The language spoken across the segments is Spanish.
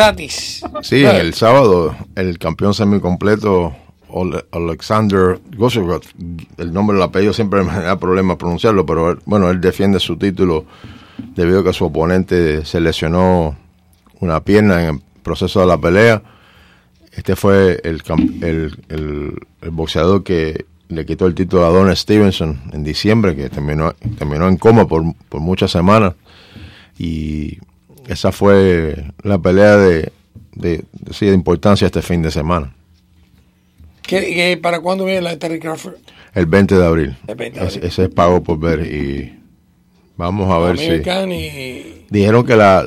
gratis. Sí, el sábado el campeón semicompleto Alexander Gosogov, el nombre del apellido siempre me da problema pronunciarlo, pero bueno, él defiende su título debido a que su oponente se lesionó una pierna en el proceso de la pelea. Este fue el, el, el, boxeador que le quitó el título a Don Stevenson en diciembre, que terminó, terminó en coma por, por muchas semanas. Y esa fue la pelea de, de, de importancia este fin de semana. ¿Qué, para cuándo viene la de Terry Crawford? El 20 de abril. ese es pago por ver y vamos a ver si... Dijeron que la,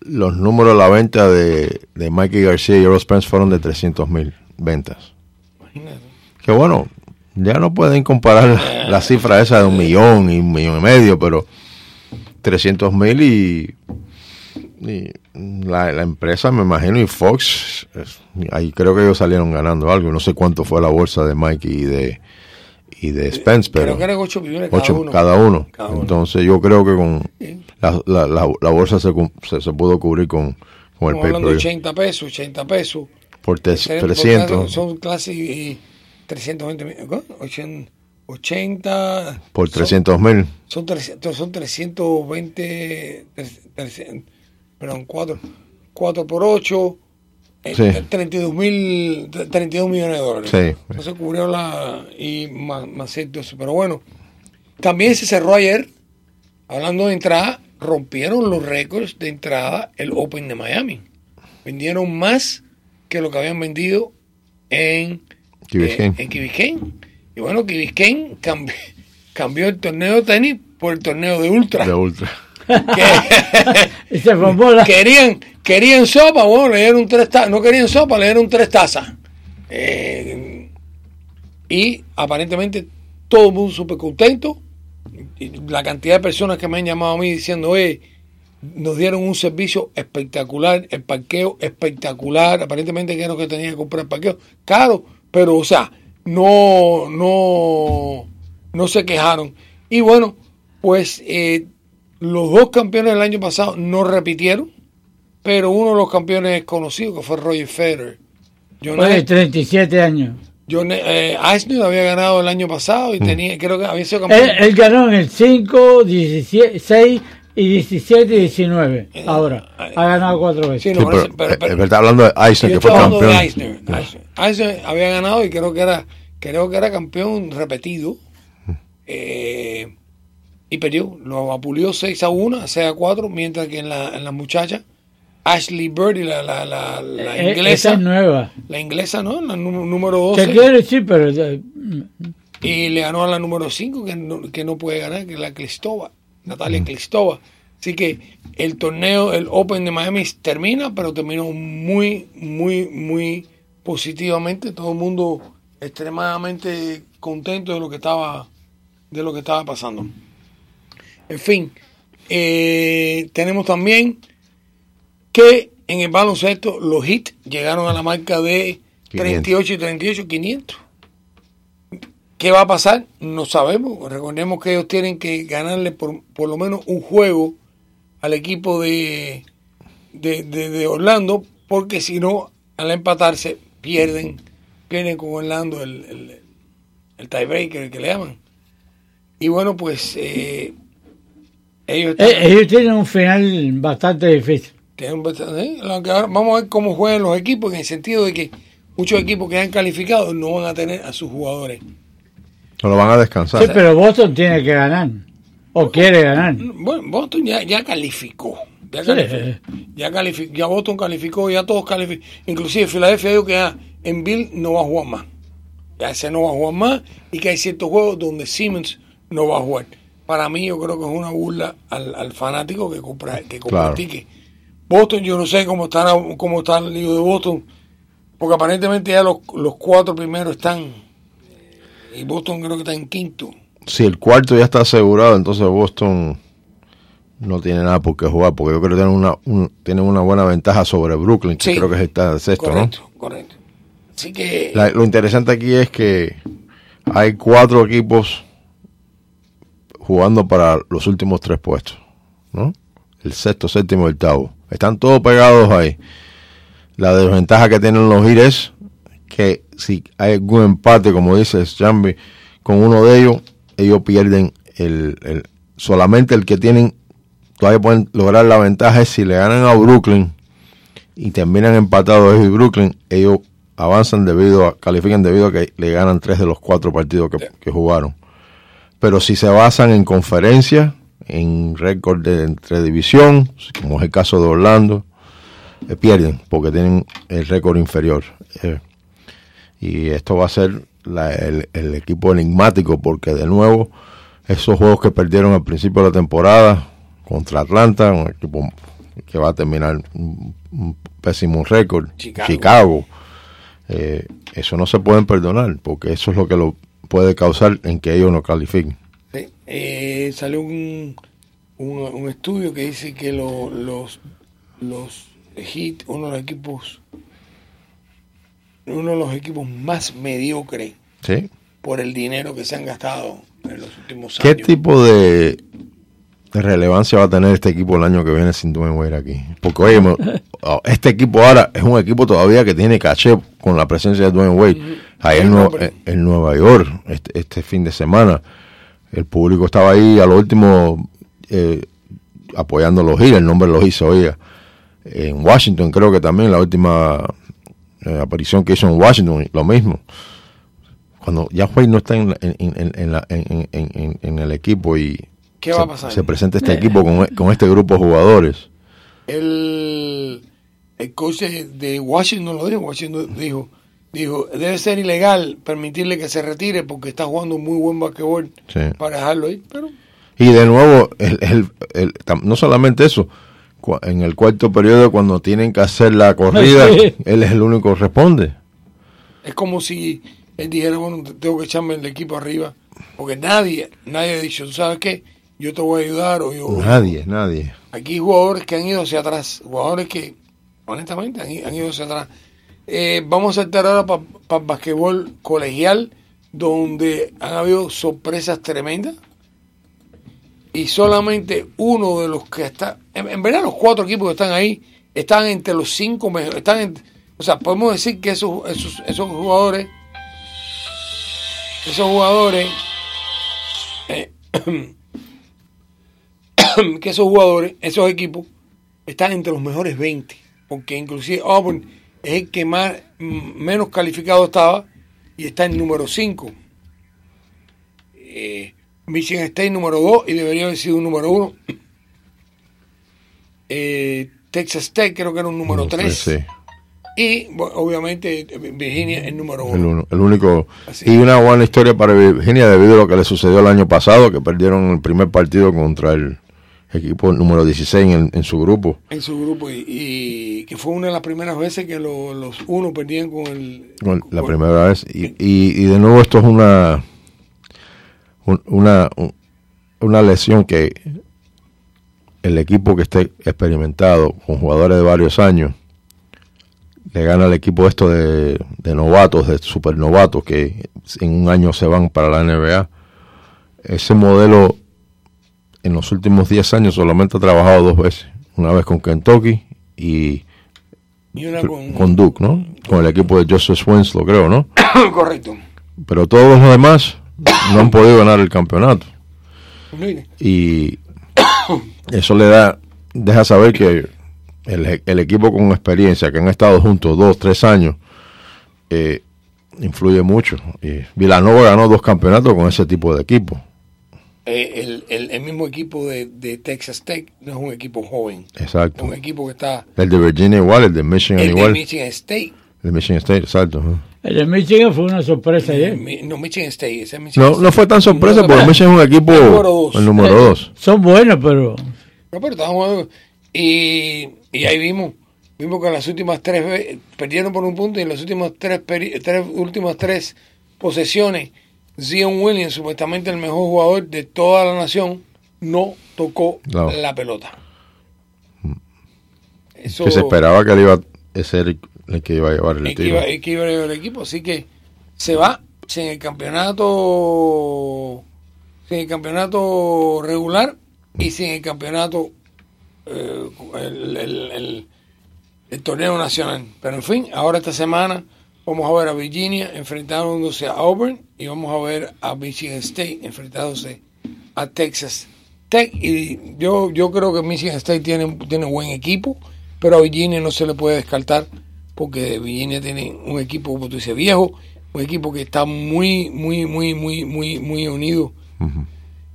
los números de la venta de, de Mikey García y Earl Spence fueron de 300 mil ventas. Imagínate. Que bueno, ya no pueden comparar la, cifra esa de un millón y un millón y medio, pero 300 mil y la, la, empresa, me imagino, y Fox, ahí creo que ellos salieron ganando algo. No sé cuánto fue la bolsa de Mikey y de, y de Spence, pero. Creo que eran 8 millones cada, uno. Entonces yo creo que con la, la, la, bolsa se, se, pudo cubrir con, con el hablando de 80 pesos, 80 pesos. Por 300. son casi 320 mil. 80. Por 300 mil. Son, son, son 320 perdón, 4, 4 por 8, eh, 32 mil, 32 millones de dólares. Sí. Entonces cubrió la, y más, más eso. Pero bueno, también se cerró ayer, hablando de entrada, rompieron los récords de entrada el Open de Miami. Vendieron más que lo que habían vendido en Key eh, Y bueno, Key cambió, cambió el torneo de tenis por el torneo de ultra. De ultra querían, querían sopa, bueno, le dieron tres tazas, no querían sopa, le dieron tres tazas. Eh, y aparentemente todo el mundo súper contento. La cantidad de personas que me han llamado a mí diciendo, oye, nos dieron un servicio espectacular, el parqueo espectacular, aparentemente que era que tenía que comprar el parqueo, caro, pero o sea, no, no, no se quejaron. Y bueno, pues eh, los dos campeones del año pasado no repitieron, pero uno de los campeones conocidos, que fue Roger Federer. Fue 37 años. John, eh, Eisner había ganado el año pasado y mm. tenía, creo que había sido campeón. Él, ganó en el 5, 16 y 17 y 19. Eh, Ahora, eh, ha ganado cuatro veces. Sí, pero, está hablando de Eisner, que fue campeón. De Eisner, Eisner, había ganado y creo que era, creo que era campeón repetido. Mm. Eh, y perdió. Lo apulió 6 a 1, 6 a 4, mientras que en la, en la muchacha, Ashley Birdie, la, la, la, la eh, inglesa. es nueva. La inglesa, ¿no? La número 12. ¿Qué quiere decir? Pero. Y le ganó a la número 5, que no, que no puede ganar, que es la Clistova, Natalia Clistova. Así que el torneo, el Open de Miami termina, pero terminó muy, muy, muy positivamente. Todo el mundo extremadamente contento de lo que estaba, de lo que estaba pasando. En fin, eh, tenemos también que en el baloncesto los hits llegaron a la marca de 38 y 38, 500. ¿Qué va a pasar? No sabemos. Recordemos que ellos tienen que ganarle por, por lo menos un juego al equipo de, de, Orlando, porque si no, al empatarse, pierden, pierden con Orlando el, el, el tiebreaker, que le llaman. Y bueno, pues eh, eh, ellos, tienen un final bastante difícil. vamos a ver cómo juegan los equipos, en el sentido de que muchos equipos que han calificado no van a tener a sus jugadores. No lo van a descansar. Sí, pero Boston tiene que ganar. O quiere ganar. Bueno, Boston ya, ya calificó. Ya calificó, ya calificó, ya Boston calificó, ya todos calificó. Inclusive Filadelfia dijo que ya en Bill no va a jugar más. Ya ese no va a jugar más y que hay ciertos juegos donde Simmons no va a jugar para mí yo creo que es una burla al, fanático que compra, que compra el ticket. Boston, yo no sé cómo está, cómo está el lío de Boston, porque aparentemente ya los, cuatro primeros están, y Boston creo que está en quinto. Si el cuarto ya está asegurado, entonces Boston no tiene nada por qué jugar, porque yo creo que tienen una, tienen una buena ventaja sobre Brooklyn, que creo que está el sexto, correcto, Correcto, Así que... lo interesante aquí es que hay cuatro equipos jugando para los últimos tres puestos, ¿no? El sexto, séptimo y octavo. Están todos pegados ahí. La desventaja que tienen los Heat es que si hay algún empate, como dice Jambi, con uno de ellos, ellos pierden el, el, solamente el que tienen, todavía pueden lograr la ventaja es si le ganan a Brooklyn y terminan empatados ellos y Brooklyn, ellos avanzan debido a, califican debido a que le ganan tres de los cuatro partidos que, que jugaron. Pero si se basan en conferencia, en récord de entre división, como es el caso de Orlando, eh, pierden porque tienen el récord inferior. Eh, y esto va a ser la, el, el, equipo enigmático porque de nuevo esos juegos que perdieron al principio de la temporada contra Atlanta, un equipo que va a terminar un, un pésimo récord, Chicago, Chicago eh, eso no se pueden perdonar porque eso es lo que lo puede causar en que ellos no califiquen. Sí, eh, salió un, un, un, estudio que dice que lo, los los Heat, uno de los equipos uno de los equipos más mediocres ¿Sí? por el dinero que se han gastado en los últimos ¿Qué años. tipo de, de, relevancia va a tener este equipo el año que viene sin Dwayne Wade aquí? Porque oye, este equipo ahora es un equipo todavía que tiene caché con la presencia de Dwayne Wade. Ahí en, Nueva, en Nueva York, este, este, fin de semana, el público estaba ahí a lo último eh, apoyando a los Heat, el nombre los hizo, oiga. En Washington creo que también la última eh, aparición que hizo en Washington, lo mismo. Cuando ya Wade no está en, en, en, en la, en, el equipo y ¿Qué va se, a pasar? se presenta este equipo con, con, este grupo de jugadores. El, el coach de Washington lo dijo, Washington dijo, dijo, debe ser ilegal permitirle que se retire porque está jugando un muy buen basquetbol sí. para dejarlo ahí, pero... Y de nuevo, el, el, el, no solamente eso, en el cuarto periodo cuando tienen que hacer la corrida, sí. él es el único que responde. Es como si él dijera, bueno, tengo que echarme el equipo arriba, porque nadie, nadie ha dicho, ¿tú sabes qué? Yo te voy a ayudar o yo... Nadie, nadie. Aquí hay jugadores que han ido hacia atrás, jugadores que, honestamente, han, han ido hacia atrás. Eh, vamos a saltar ahora para pa basquetbol colegial, donde han habido sorpresas tremendas. Y solamente uno de los que está, en, verdad los cuatro equipos que están ahí están entre los cinco mejores, están en, o sea, podemos decir que esos, esos, esos jugadores, esos jugadores, eh, que esos jugadores, esos equipos, están entre los mejores 20, porque inclusive Auburn es el que más, menos calificado estaba y está en número 5. Eh, Michigan State número 2 y debería haber sido un número 1. Eh, Texas Tech creo que era un número 3. Sí. Y bueno, obviamente Virginia el número 1. El, uno, el único. Así. Y una buena historia para Virginia debido a lo que le sucedió el año pasado, que perdieron el primer partido contra el equipo número 16 en, en su grupo. En su grupo y, y, que fue una de las primeras veces que lo, los unos perdían con el... Con la con, primera vez. Y, y, y de nuevo esto es una una, una lesión que el equipo que esté experimentado con jugadores de varios años le gana al equipo esto de, de novatos, de supernovatos que en un año se van para la NBA. Ese modelo en los últimos 10 años solamente ha trabajado dos veces. Una vez con Kentucky y, y una con, con, Duke, ¿no? Con el equipo de Joseph Winslow, creo, ¿no? Correcto. Pero todos los demás no han podido ganar el campeonato. Y eso le da, deja saber que el, el, equipo con experiencia, que han estado juntos dos, tres años, eh, influye mucho. Y Villanova ganó dos campeonatos con ese tipo de equipo. Eh, el, el, el, mismo equipo de, de, Texas Tech no es un equipo joven. Exacto. Es un equipo que está. El de Virginia igual, el de Michigan el igual. de Michigan State. El de Michigan State, exacto. ¿eh? El de Michigan fue una sorpresa ayer. No, Michigan State. Ese Michigan no, State. no fue tan sorpresa porque Michigan es un equipo. El número dos. El número dos. Son buenos, pero. No, pero estaban jugando. Y, y ahí vimos. Vimos que en las últimas tres veces perdieron por un punto y en las últimas tres, tres últimas tres posesiones, Zion Williams, supuestamente el mejor jugador de toda la nación, no tocó no. la pelota. Eso, que se esperaba que él iba a ser el que iba a llevar el, el, iba, el que iba a llevar el equipo, así que se va sin el campeonato sin el campeonato regular y sin el campeonato eh, el, el, el torneo nacional. Pero en fin, ahora esta semana vamos a ver a Virginia enfrentándose a Auburn y vamos a ver a Michigan State enfrentándose a Texas Tech. Y yo, yo creo que Michigan State tiene, tiene buen equipo, pero a Virginia no se le puede descartar porque Virginia tiene un equipo, como tú dices, viejo, un equipo que está muy, muy, muy, muy, muy, muy unido.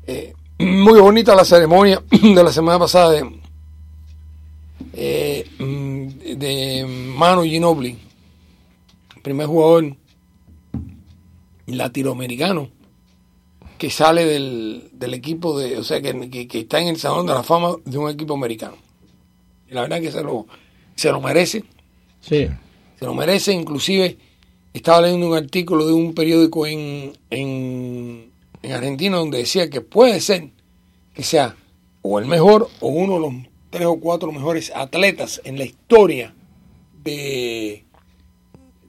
Eh, muy bonita la ceremonia de la semana pasada de, eh, mm, de Manu Ginobili, primer jugador latinoamericano que sale del, del equipo de, o sea, que, que- que está en el salón de la fama de un equipo americano. Y la verdad que se lo, se lo merece, Sí. se lo merece, inclusive estaba leyendo un artículo de un periódico en, en, en Argentina donde decía que puede ser que sea o el mejor o uno de los tres o cuatro mejores atletas en la historia de,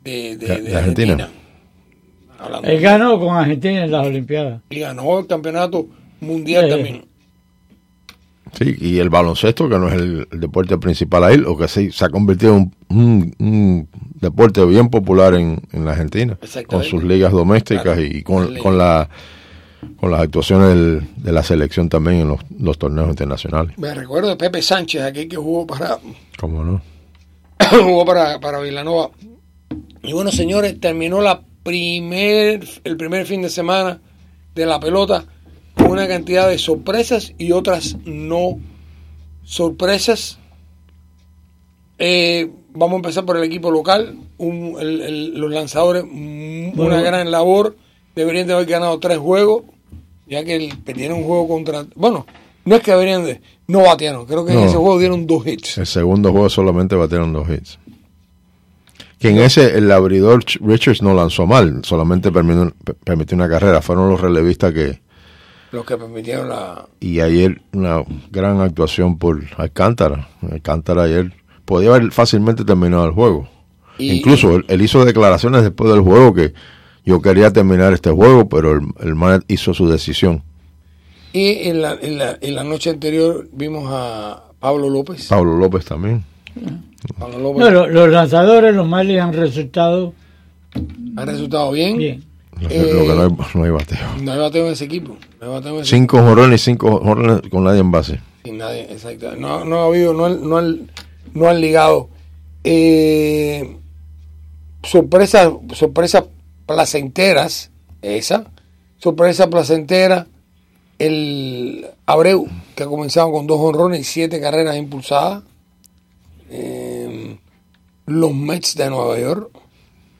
de, de- De- de de Argentina. Argentina. Hablando Él ganó con Argentina en las Olimpiadas. y ganó el campeonato mundial Sí. también. Sí, y el baloncesto, que no es el, el deporte principal ahí, o que sí, se ha convertido en un, un- un deporte bien popular en, en la Argentina, con sus ligas domésticas Claro. y con, la con las actuaciones del- de la selección también en los, los torneos internacionales. Me recuerdo de Pepe Sánchez, aquel que jugó para ¿Cómo no? jugó para, para Villanova. Y bueno, señores, terminó la primer, el primer fin de semana de la pelota con una cantidad de sorpresas y otras no sorpresas. Eh, vamos a empezar por el equipo local. Un- el- el- los lanzadores, mm, una gran labor. Deberían de haber ganado tres juegos, ya que el- perdieron un juego contra... Bueno, no es que deberían de... No batearon, creo que en No. ese juego dieron dos hits. El segundo juego solamente batieron dos hits. Que en ese el abridor Ch- Richards no lanzó mal, solamente permitió, permitió una carrera. Fueron los relevistas que... Los que permitieron la... Y ayer una gran actuación por Alcántara. Alcántara ayer podía haber fácilmente terminado el juego. Y- Incluso él, él hizo declaraciones después del juego que yo quería terminar este juego, pero el, el man hizo su decisión. Y en la, en, la, en la noche anterior vimos a Pablo López. Pablo López también. No, los lanzadores, los Marlins han resultado ha resultado bien. bien. Lo que, Eh, lo que no, hay, no hay bateo. No hay bateo en ese equipo. No hay bateo en ese Cinco jorrones y cinco jorrones con nadie en base. Sin nadie, exacto. No, no ha habido, no, han- no, han, no han ligado. Eh, sorpresas, sorpresas placenteras, esa. Sorpresa placentera, el Abreu, que ha comenzado con dos honrones y siete carreras impulsadas. Eh, los Mets de Nueva York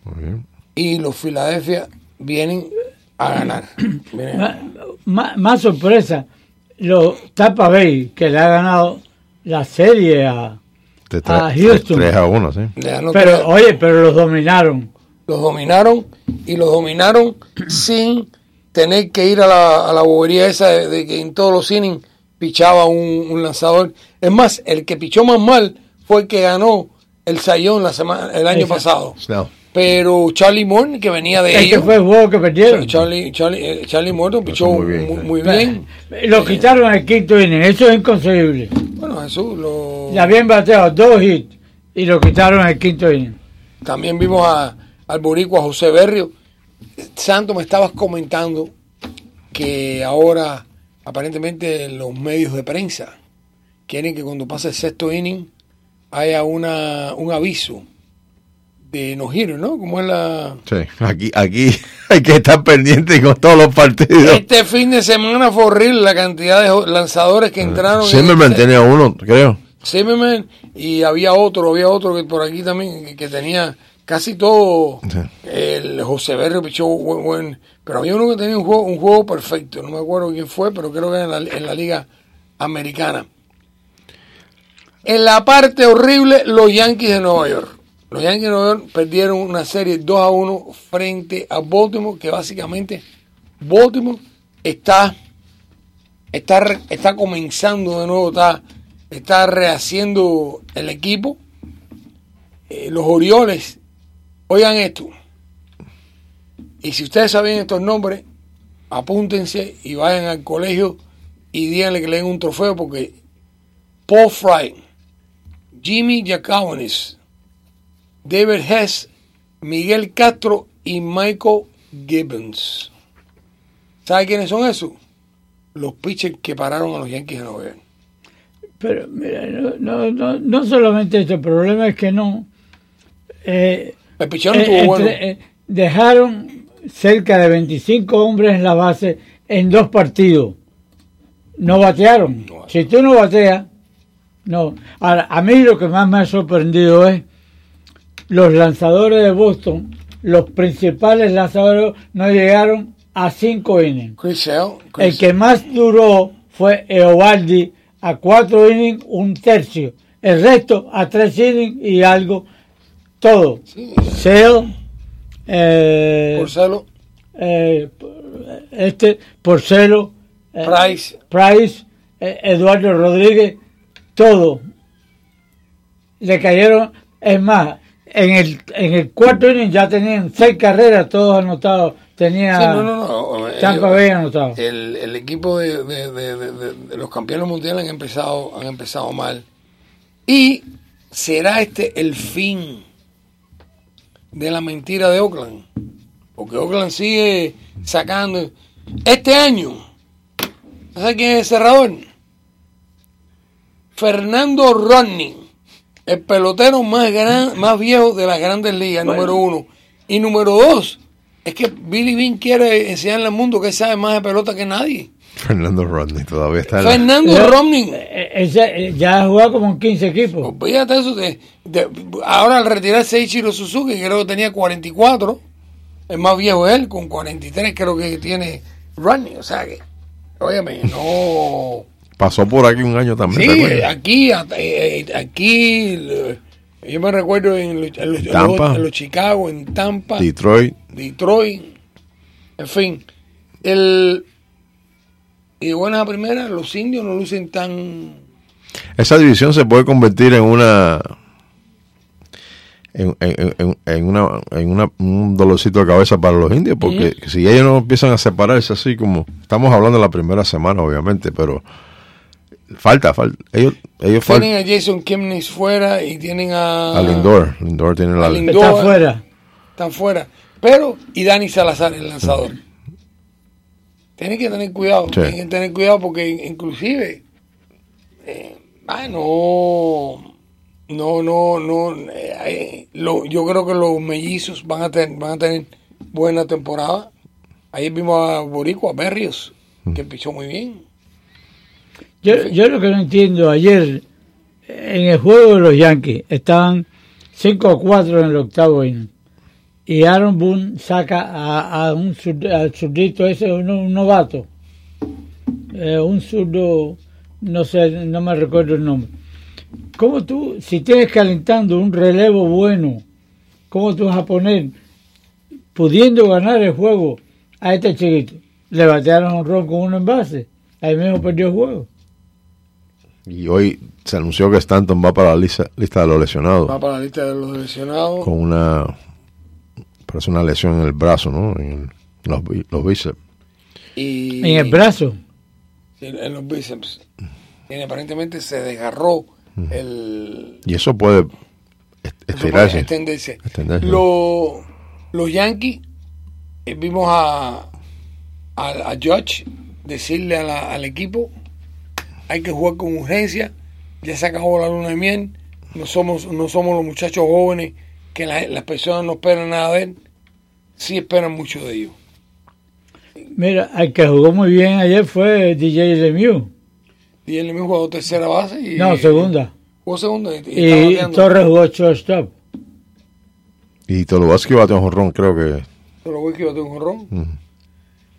Muy bien. y los Philadelphia vienen a ganar. Vienen a- Ma- Más, más sorpresa, los Tampa Bay, que le ha ganado la serie a... De A tres, Houston. tres a uno, sí. le ganó tres- Pero, oye, pero los dominaron. los dominaron y los dominaron sin tener que ir a la, a la bobería esa de, de que en todos los innings pichaba un, un lanzador. Es más, el que pichó más mal fue el que ganó el Sayón la semana, el año Exacto. pasado. Snell. Pero Charlie Morton, que venía de Este ellos, fue el juego que perdieron. Charlie, Charlie, eh, Charlie Morton pichó muy bien, muy, sí. bien. Lo quitaron al quinto inning, eso es inconcebible. Bueno, Jesús, lo... Le habían bateado dos hits y lo quitaron al quinto inning. También vimos a, al boricua José Berrio. Santo, me estabas comentando que ahora aparentemente los medios de prensa quieren que cuando pase el sexto inning haya una, un aviso de no giro, ¿no? Como es la... Sí, aquí, aquí hay que estar pendiente con todos los partidos. Este fin de semana fue horrible la cantidad de lanzadores que entraron. me tenía uno, creo. Zimmerman y había otro, había otro que por aquí también que, que tenía casi todo. Sí. El José Berrio pichó buen, buen- pero había uno que tenía un juego, un juego perfecto, no me acuerdo quién fue, pero creo que era en la, en la liga americana. En la parte horrible, los Yankees de Nueva York. Los Yankees de Nueva York perdieron una serie 2 a 1 frente a Baltimore, que básicamente Baltimore está está, está comenzando de nuevo, está, está rehaciendo el equipo. Eh, los Orioles, oigan esto. Y si ustedes saben estos nombres, apúntense y vayan al colegio y díganle que le den un trofeo porque Paul Fry, Jimmy Jacobus, David Hess, Miguel Castro y Michael Gibbons. ¿Sabe quiénes son esos? Los pitchers que pararon a los Yankees de Nueva York. Pero mira, no, no, no, no solamente esto, el problema es que no. eh, El pichero no eh, estuvo bueno. eh, dejaron cerca de 25 hombres en la base en dos partidos. No batearon. No. Si tú no bateas, no. Ahora, a mí lo que más me ha sorprendido es los lanzadores de Boston, los principales lanzadores no llegaron a cinco innings. Chris Sale, El que más duró fue Eovaldi a cuatro innings, un tercio. El resto a tres innings y algo. Todo. Sí, Sale, eh, Porcelo, eh, este, Porcelo, eh, Price. Price, Eduardo Rodríguez, todo. Le cayeron, es más, en el, en el cuarto inning ya tenían seis carreras, todos anotados. Tenía Sí, no, no, no. eh, Tampa Bay anotado. El, el equipo de, de- de- de- de- de los campeones mundiales han empezado, han empezado mal. Y será este el fin de la mentira de Oakland. Porque Oakland sigue sacando. Este año, ¿sabes quién es el cerrador? Fernando Rodney, el pelotero más gran, más viejo de las grandes ligas, número uno. Y número dos, es que Billy Bean quiere enseñarle al mundo que él sabe más de pelota que nadie. Fernando Rodney todavía está en la- Fernando Romney. eh, ese, eh, ya ha jugado como en 15 equipos. Fíjate eso. De, de- ahora al retirarse Ichiro Suzuki, creo que tenía 44. El más viejo es él, con 43 creo que tiene Rodney. O sea que, óyeme, no... Pasó por aquí un año también. ¿te Sí, aquí, eh, eh, aquí, eh, yo me recuerdo en los, en los- los- Chicago, en Tampa, Detroit. Detroit, en fin. El, y de buenas a primeras, los indios no lucen tan... Esa división se puede convertir en una en, en- en- en una, en una- un dolorcito de cabeza para los indios, porque si ellos no empiezan a separarse así como estamos hablando de la primera semana, obviamente, pero falta, falta. Ellos, ellos. Tienen a Jason Kimnis fuera y tienen a... A Lindor, Lindor tiene la Lindor. Está afuera. Están fuera. Pero, y Dani Salazar, el lanzador. Tienen que tener cuidado, Sí. tienen que tener cuidado porque inclusive, eh, ay, no, no, no, no, eh, eh, lo- yo creo que los mellizos van a tener, van a tener buena temporada. Ayer vimos a Boricua, a Berrios, que pichó muy bien. Yo, yo lo que no entiendo, ayer en el juego de los Yankees estaban 5 a 4 en el octavo inning. Y Aaron Boone saca a, a un al zurdito ese, un, un novato. Eh, un zurdo, no sé, no me recuerdo el nombre. ¿Cómo tú, si tienes calentando un relevo bueno, cómo tú vas a poner, pudiendo ganar el juego a este chiquito? Le batearon un ron con un envase. Ahí mismo perdió el juego. Y hoy se anunció que Stanton va para la lista, lista de los lesionados Va para la lista de los lesionados. con una parece una lesión en el brazo, ¿no? En el- los, los bíceps. Y, En el brazo. en, en los bíceps. Y aparentemente se desgarró el, Y eso puede est- estirarse. extenderse. Extenderse. Lo- los Yankees, eh, vimos a, a, a Judge decirle a la- al equipo, hay que jugar con urgencia, ya se acabó la luna de miel, no somos, no somos los muchachos jóvenes que la- las personas no esperan nada de él, sí esperan mucho de ellos. Mira, el que jugó muy bien ayer fue DJ Lemieux. Él mismo jugó tercera base y No, segunda. jugó segunda y. Torres jugó shortstop. Y Tolovaski bateó un jonrón, creo que. Que bateó un jonrón.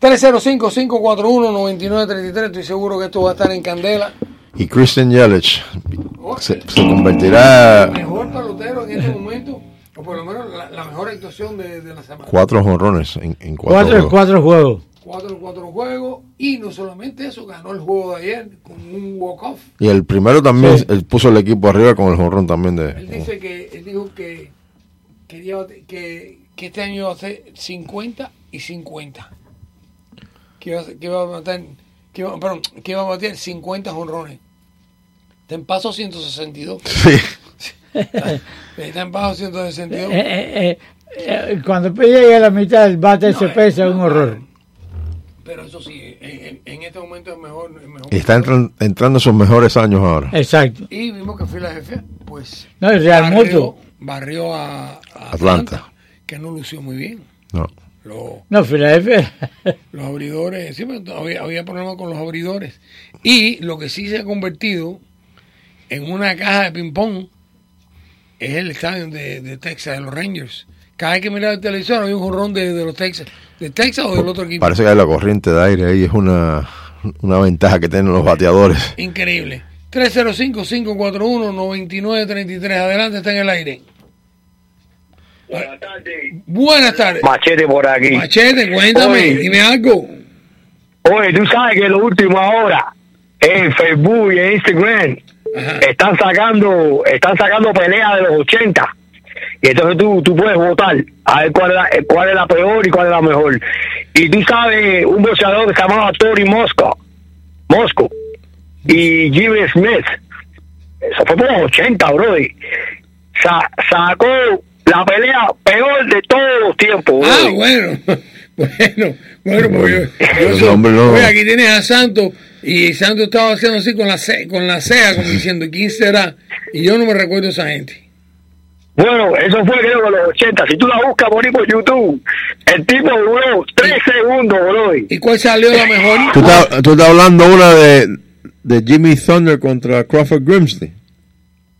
305-541-9933. Estoy seguro que esto va a estar en candela. Y Christian Yelich se, se convertirá El mejor pelotero en este momento, o por lo menos la, la mejor actuación de, de la semana. cuatro jonrones en, en cuatro, Cuatro, juegos. cuatro juegos. 4 4 juegos. Y no solamente eso, ganó el juego de ayer con un walk-off. Y el primero también Sí. él puso el equipo arriba con el jonrón también Él de. dice que, él dijo que quería que, que este año iba a ser 50 y 50. Que iba, que iba a matar, que iba, perdón, que iba a bater 50 jonrones. Está en paso 162. Sí. Está en bajo 162. Eh, eh, eh, eh, cuando llega a la mitad el bate se pesa, es un horror. Pero eso sí, en, este momento es mejor. es mejor Y está entran- entrando sus mejores años ahora. Exacto. Y vimos que Filadelfia, pues. No, el Real barrió, barrió a, a Atlanta, Atlanta. que no lució muy bien. No. Los, No, Filadelfia. los abridores, sí, pero había, había problemas con los abridores. Y lo que sí se ha convertido en una caja de ping-pong es el estadio de, de Texas, de los Rangers. Cada vez que miraba el televisor había un jorrón de, de los Texas. ¿De Texas o del otro equipo? Parece que hay la corriente de aire ahí, es una, una ventaja que tienen los bateadores. Increíble. 305-541-9933. Adelante, está en el aire. Buenas tardes. Buenas tardes. Machete por aquí. Machete, cuéntame, Oye. dime algo. Oye, tú sabes que lo último ahora en Facebook y en Instagram Ajá. están sacando están sacando peleas de los 80 y entonces tú, tú puedes votar a ver cuál es, la, cuál es la peor y cuál es la mejor y tú sabes un boxeador que se llamaba Tori Mosco Mosco y Jimmy Smith eso fue por los 80 bro Sa- sacó la pelea peor de todos los tiempos Ah, bueno. Bueno, bueno, pues yo, yo soy- hombre no- oye, aquí tienes a Santos y Santos estaba haciendo así con la ce- con la ceja, como diciendo, ¿quién será? Y yo no me recuerdo esa gente. Bueno, eso fue creo que los 80. Si tú la buscas por ahí por YouTube, el tipo duró tres segundos, bro. ¿Y cuál salió la mejor? ¿Tú estás, tú estás hablando una de, de Jimmy Thunder contra Crawford Grimsley?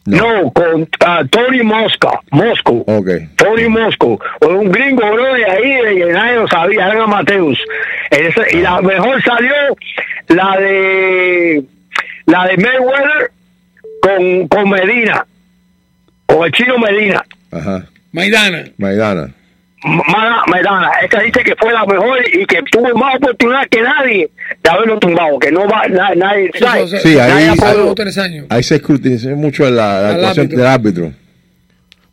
No, con ah, Tony Mosca, Mosco. Ok. Tony Mosco, un gringo, bro, de ahí, de que nadie lo sabía, eran Mateus. Ese- y la mejor salió la de la de Mayweather con, con Medina, con el chino Medina. Ajá. Maidana. Maidana. Mala Medana, esta dice que fue la mejor y que tuvo más oportunidad que nadie de haberlo tumbado, que no va na- nadie, eso, Sí, ahí- ahí- dos o tres años. Ahí se escrutinizó mucho la, la actuación árbitro. del árbitro.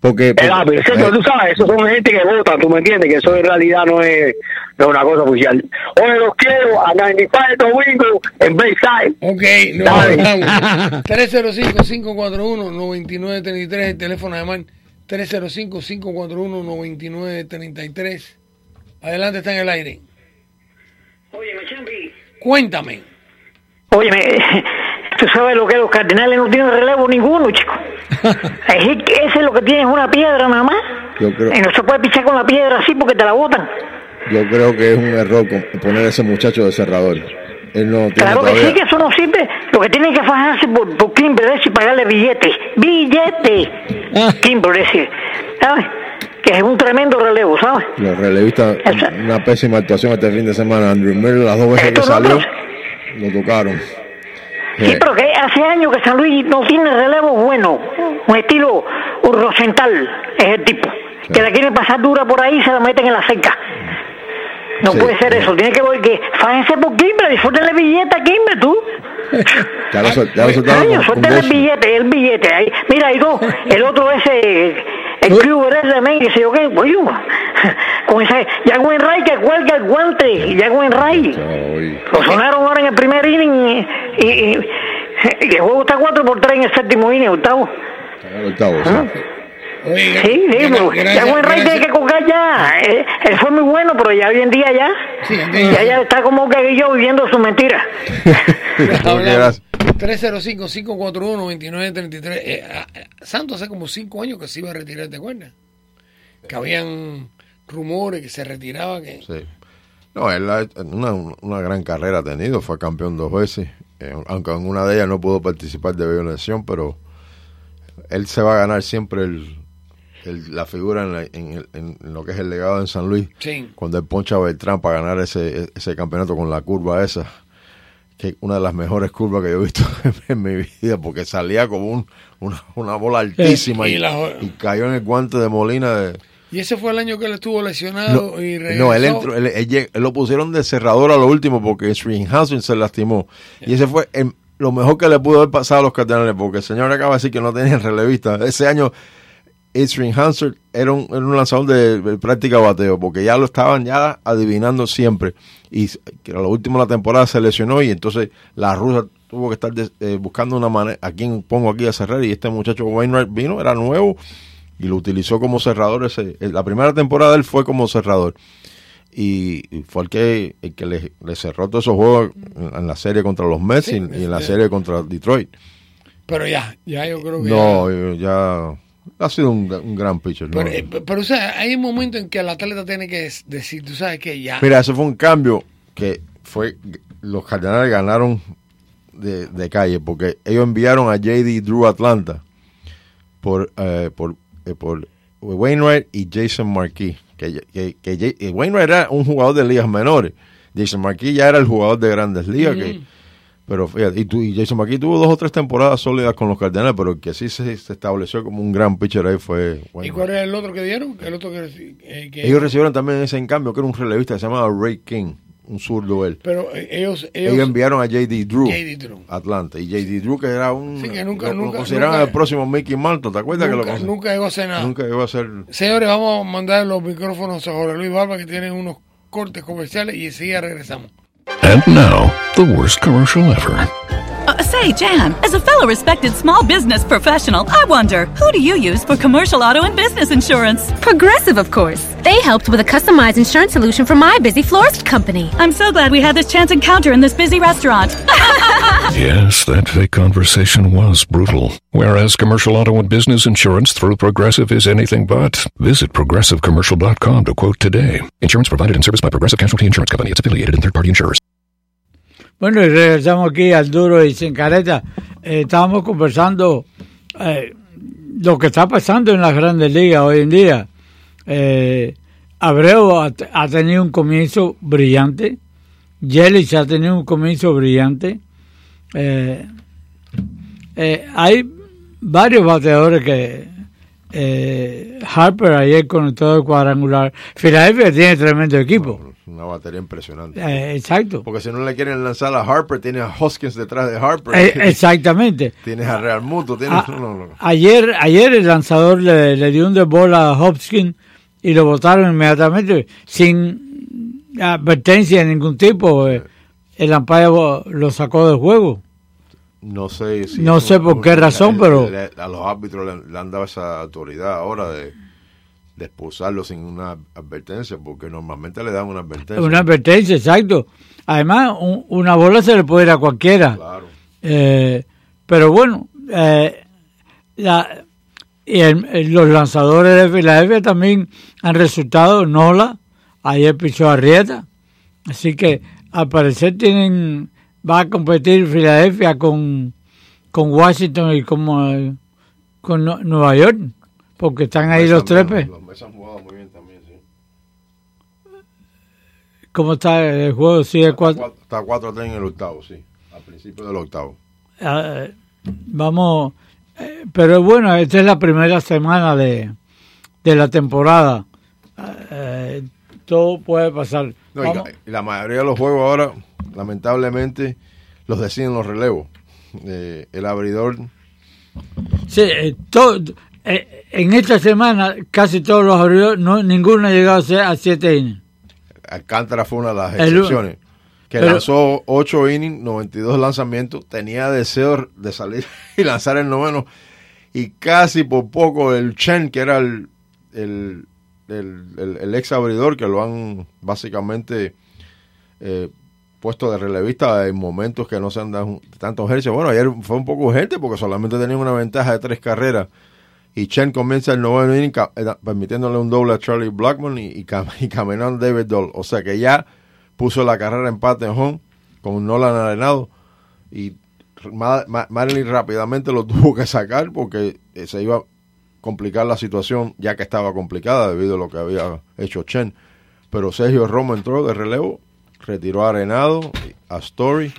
Porque, El árbitro, pero tú sabes, esos son gente que vota, tú me entiendes, que eso en realidad no es, no es una cosa oficial. Oye, los quiero a 95 domingo en Bayside. Ok, no, Dale. vamos. 305-541-9933, el teléfono de Man. 305-541-9933. Adelante, está en el aire. Oye, Champi. Cuéntame. Oye, tú sabes lo que los cardenales no tienen relevo ninguno, chico. Es que ese es lo que tiene es una piedra nada más. Yo creo- Y no se puede pichar con la piedra así porque te la botan. yo creo que es un error poner a ese muchacho de cerrador. Él no tiene Claro que sí, que eso no sirve. Lo que tienen que fajarse por, por Kimber es y pagarle billetes. ¡Billetes! Decir, ¿sabes? Que es un tremendo relevo, ¿sabes? Los relevistas, una pésima actuación este fin de semana. Andrew Miller, las dos veces que salió, otros- lo tocaron. Sí, Eh, pero que hace años que San Luis no tiene relevo bueno. Un estilo Rosenthal es el tipo. Que la quieren pasar dura por ahí y se la meten en la cerca. No Sí, puede ser eso. Tiene que ver que fájense por Kimber, disfruten el billete a Kimber, tú. ya lo, ya lo soltaron Coño, suelten el billete, el billete. Ahí. Mira, hay dos. El otro ese, el Kluber ese también, que sé yo qué. Oye, con ese, ya Ray que cuelga el guante. Ya Ray. Ay, Lo sonaron ahora en el primer inning y, y- y el juego está 4 por 3 en el séptimo inning, octavo. el octavo, sí. Sí, sí, ya buen Ray tiene que colgar ya. Eh, Él fue muy bueno, pero ya hoy en día ya. Sí, ya, ya está como que yo viviendo su mentira. Porque eras- 305-541-2933. Eh, ah, ah, Santos hace como cinco años que se iba a retirar, ¿te acuerdas? Que habían rumores que se retiraba. Que... Sí. No, él ha una, una gran carrera ha tenido, fue campeón dos veces, eh, aunque en una de ellas no pudo participar de violación, pero él se va a ganar siempre el, el- la figura en, la- en el- en lo que es el legado en San Luis, Sí. cuando él poncha Beltrán para ganar ese, ese campeonato con la curva esa, que es una de las mejores curvas que yo he visto en mi vida, porque salía como un- una, una bola altísima Y y, la- y cayó en el guante de Molina de... Y ese fue el año que él estuvo lesionado No, y regresó. no, él entró, él, él lleg- él lo pusieron de cerrador a lo último porque Stringhausen se lastimó. Y ese fue el- lo mejor que le pudo haber pasado a los cardenales porque el señor acaba de decir que no tenían relevista. Ese año Stringhausen era un, era un lanzador de, de práctica bateo porque ya lo estaban ya adivinando siempre. Y que a lo último de la temporada se lesionó y entonces la rusa tuvo que estar eh, buscando una manera, a quién pongo aquí a cerrar, y este muchacho Wainwright vino, era nuevo, y lo utilizó como cerrador. Ese, eh, la primera temporada él fue como cerrador. Y, y fue el que, el que le, le cerró todos esos juegos en, en la serie contra los Mets Sí, y, y en la sí. serie contra Detroit. Pero ya, ya yo creo que No, ya. eh, ya ha sido un, un gran pitcher. ¿no? Pero, eh, pero, o sea, hay un momento en que el atleta tiene que decir, tú sabes que ya. Mira, eso fue un cambio que fue los Cardenales ganaron de, de calle porque ellos enviaron a JD Drew Atlanta por eh, por, eh, por Wainwright y Jason Marquis. Que, que, que eh, Wainwright era un jugador de ligas menores. Jason Marquis ya era el jugador de grandes ligas. que- pero fíjate, y, tu- y Jason Marquis tuvo dos o tres temporadas sólidas con los Cardenales, pero el que sí se, se estableció como un gran pitcher ahí fue ¿Y Wainwright. cuál era el otro que dieron? El otro que. eh, que- Ellos recibieron también ese en cambio, que era un relevista que se llamaba Ray King, un zurdo él. pero eh, ellos. ellos, Ellos enviaron a JD Drew. Drew. Atlanta. Y JD Drew, que era un. Sí, que nunca- lo, lo nunca- consideraban nunca- el próximo Mickey Mantle. ¿Te acuerdas que lo nunca, nunca llegó a hacer nada. nunca llegó a ser. Señores, vamos a mandar los micrófonos a Jorge Luis Barba que tienen unos cortes comerciales y enseguida regresamos. And now, the worst commercial ever. Uh, say, Jan, as a fellow respected small business professional, I wonder, who do you use for commercial auto and business insurance? Progressive, of course. They helped with a customized insurance solution for my busy florist company. I'm so glad we had this chance encounter in this busy restaurant. Yes, that fake conversation was brutal. Whereas commercial auto and business insurance through Progressive is anything but. Visit progressivecommercial.com to quote today. Insurance provided and serviced by Progressive Casualty Insurance Company. It's affiliated and third party insurers. Bueno, y regresamos aquí al duro y sin careta. Eh, estábamos conversando eh, lo que está pasando en las grandes ligas hoy en día. Eh, Abreu ha, ha tenido un comienzo brillante. Yelich ha tenido un comienzo brillante. Eh, hay varios bateadores que eh, Harper ayer conectó el cuadrangular. Filadelfia tiene tremendo equipo. Una batería impresionante. Eh, exacto. Porque si no le quieren lanzar a Harper, tiene a Hoskins detrás de Harper. Eh, exactamente. Tienes a Real Muto. Tienes. A- no, no, no. Ayer, ayer el lanzador le, le dio un de bola a Hopkins y lo votaron inmediatamente sin advertencia de ningún tipo. Eh, El umpire lo sacó del juego. No sé si No sé por qué razón, pero- a los árbitros le, le han dado esa autoridad ahora de, de expulsarlo sin una advertencia, porque normalmente le dan una advertencia. Una advertencia, exacto. Además, un- una bola se le puede ir a cualquiera. Claro. Eh, pero bueno, eh, la- y el- los lanzadores de Filadelfia también han resultado Nola, ayer pichó Arrieta, así que al parecer tienen, va a competir Filadelfia con, con Washington y con, eh, con Nu- Nueva York, porque están ahí los tres. pues. Los Mets han jugado muy bien también, sí. ¿Cómo está el juego? Cuatro. Está 4 a 3 en el octavo, sí. Al principio del octavo. Ah, vamos, eh, pero bueno, esta es la primera semana de, de la temporada. Eh, todo puede pasar. No, y Vamos- la, y la mayoría de los juegos ahora, lamentablemente, los deciden los relevos. Eh, el abridor, sí, todo- eh, en esta semana casi todos los abridores, no, ninguno ha llegado a, ser a siete innings. Alcántara fue una de las El- excepciones. Que pero- lanzó 8 innings, 92 lanzamientos, tenía deseo de salir y lanzar el noveno. Y casi por poco el Chen, que era el, el, el, el- el ex abridor, que lo han básicamente eh, puesto de relevista en momentos que no se han dado tantos ejercicios. Bueno, ayer fue un poco urgente porque solamente tenían una ventaja de tres carreras. Y Chen comienza el noveno inning eh, permitiéndole un doble a Charlie Blackman y, y, cam- caminando David Doll. O sea que ya puso la carrera empate en home con Nolan arenado y Ma- Ma- Marilyn rápidamente lo tuvo que sacar porque eh, se iba a complicar la situación ya que estaba complicada debido a lo que había hecho Chen. Pero Sergio Romo entró de relevo, retiró a Arenado, a Story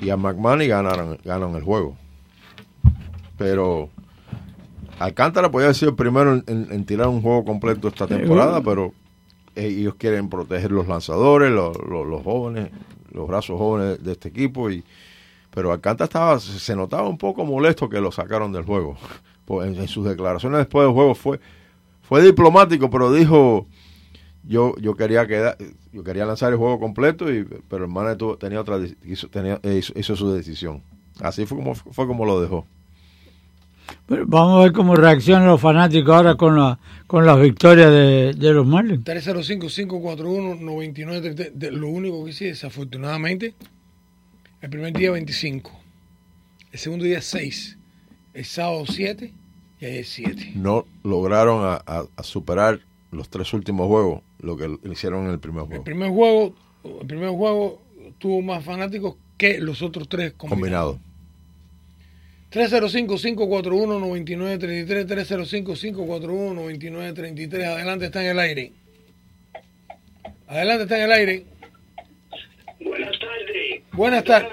y a McMahon y ganaron, ganaron el juego. Pero Alcántara podía haber sido el primero en, en- en tirar un juego completo esta temporada, pero eh, ellos quieren proteger los lanzadores, los, los- los jóvenes, los brazos jóvenes de este equipo. y Pero Alcántara estaba, se notaba un poco molesto que lo sacaron del juego. Pues en, en sus declaraciones después del juego fue, fue diplomático, pero dijo yo yo quería quedar, yo quería lanzar el juego completo y pero el manager tenía otra hizo, tenía, hizo, hizo su decisión Así fue como, fue como lo dejó. Vamos a ver cómo reaccionan los fanáticos ahora con, la, con las victorias de, de los Marlins. 305-541-9933. De- Lo único que sí, desafortunadamente, el primer día 25, el segundo día 6, el sábado 7 y ayer 7. No lograron a, a- a superar los tres últimos juegos, lo que hicieron en el primer El juego. primer juego, el primer juego tuvo más fanáticos que los otros tres combinados. Combinado. 305-541-9933, 305-541-9933. Adelante, está en el aire. Adelante, está en el aire. Buenas tardes. Buenas tardes.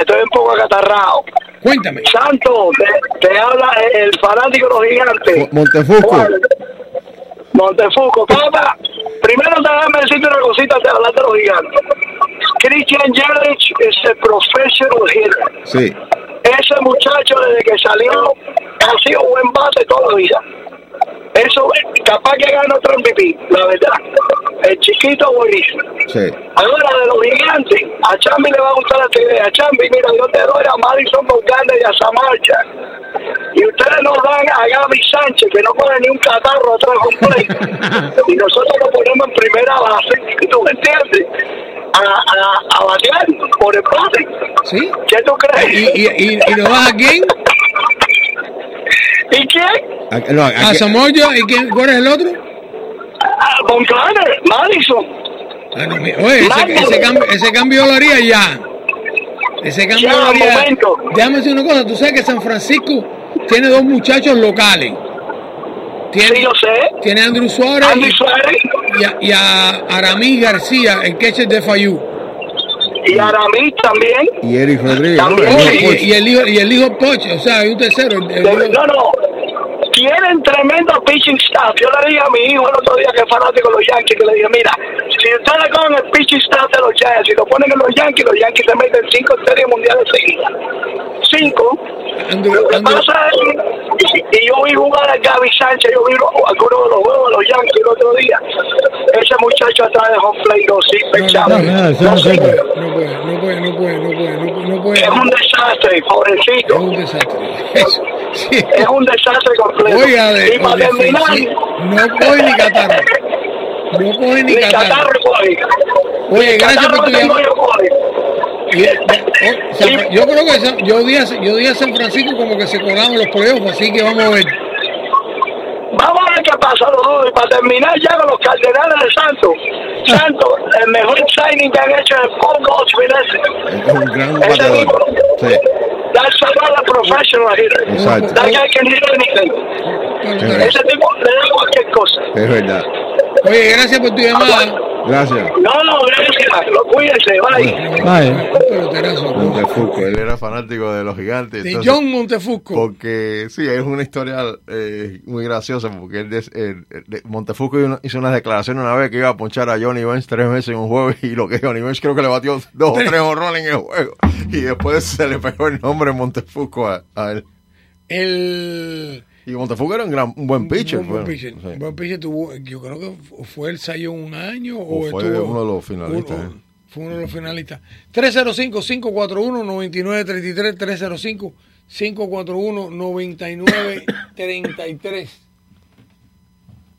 Estoy un poco acatarrado. Cuéntame. Santo, te, te habla el fanático de los gigantes. Montefusco. Juan Montefusco, papá. Primero déjame decirte una cosita de hablar de los gigantes. Christian Yelich es el professional hitter. Sí. Ese muchacho desde que salió ha sido buen bate toda la vida. Eso, capaz que gana otro MVP, la verdad. El chiquito buenísimo. Sí. Ahora de los gigantes, a Chambi le va a gustar esta idea. Chambi, mira, yo te doy a Madison Boganda y a Samarcha. Y ustedes nos dan a Gaby Sánchez, que no pone ni un catarro atrás completo. y nosotros lo ponemos en primera base. ¿Tú me entiendes? A, a, a batear por el bate. ¿Sí? ¿Qué tú crees? ¿Y, y, y, y nos vas a quién? ¿Y quién? Aquí- no, ¿A Samoyo? ¿Y quién, cuál es el otro? A Boganda, Madison. Ah, no, oye, ese, cambio, ese cambio lo haría ya. Ese cambio Ya, lo haría. momento. Déjame decir una cosa, tú sabes que San Francisco tiene dos muchachos locales. Tiene, Sí, yo sé. tiene a Andrew Suárez Andy Suárez y, a, y a Aramis García, el catcher de Fayú. Y Aramis también. y Eric Rodríguez. También. El Oye, hijo y, el hijo, y el hijo Poch, o sea, hay un tercero. el- el hijo- No, no. Tienen tremendo pitching staff. Yo le dije a mi hijo el otro día que es fanático de los Yankees, que le dije, mira, si ustedes cogen el pitching staff de los Giants y lo ponen en los Yankees, los Yankees se meten cinco series mundiales seguidas. Cinco. Andrew- Lo que Andrew- pasa es, y, y yo vi jugar a Gaby Sánchez, yo vi algunos de los juegos de los Yankees el otro día. Ese muchacho atrás de home plate, no sirve, No, chavo. no, no, sirve. puede, no puede, no puede, no puede, no puede. Es un desastre, Es pobrecito. un desastre. Eso, sí. Es un desastre completo. Y para terminar, Fenci- no coge ni catarro. No coge ni ni catarro. catarro coge. Oye, Ni gracias por tu llamada. eh, oh, yo creo que San- yo di, a, yo a San Francisco como que se colaban los playoffs, así que vamos a ver. Vamos a ver qué pasa, los para terminar ya con los cardenales de Santos. Santos, el mejor signing que han hecho es Paul Goldschmidt. Es un gran bateador. Sí. That's another professional hitter. Exacto. That guy can hit anything. Ese tipo le da cualquier cosa. Es verdad. Oye, gracias por tu llamada. Gracias. No, no, gracias. Lo cuídense, bye. Peloterazo. Montefusco, él era fanático de los gigantes. De entonces- John Montefusco. Porque sí, es una historia eh, muy graciosa porque él des- eh, de- Montefusco hizo una- hizo unas declaraciones una vez que iba a ponchar a Johnny Bench tres veces en un juego y lo que Johnny Bench creo que le batió dos o tres honrones en el juego y después se le pegó el nombre Montefusco a, a él. El. Y Montefusco era un, gran, un buen pitcher. Un buen pitcher. Sí. Buen pitcher tuvo, yo creo que fue el Sayo un año o, O fue estuvo- uno de los finalistas, uno- eh. Fue uno de los finalistas. 305-541-9933, 305-541-9933.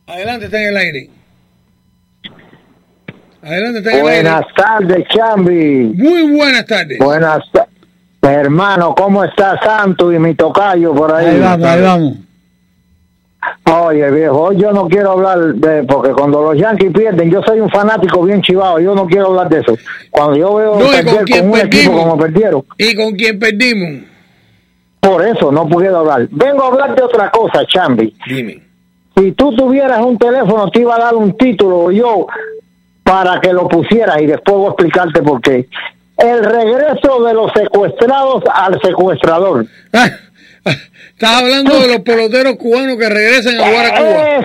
Adelante, está en el aire. Adelante, está en el Buenas aire. tardes, Chambi. Muy buenas tardes. Buenas ta- Hermano, ¿cómo está Santo y mi tocayo por ahí? Ahí vamos, ahí vamos. Oye, viejo, hoy yo no quiero hablar de... Porque cuando los Yankees pierden, yo soy un fanático bien chivado, yo no quiero hablar de eso. Cuando yo veo No, perder con con, quién un equipo perdimos. como perdieron, ¿Y con quién perdimos? por eso no puedo hablar. Vengo a hablar de otra cosa, Chambi. Dime. Si tú tuvieras un teléfono, te iba a dar un título yo para que lo pusieras y después voy a explicarte por qué. El regreso de los secuestrados al secuestrador. Ah, ah, Estás hablando de los peloteros cubanos que regresan a jugar a Cuba.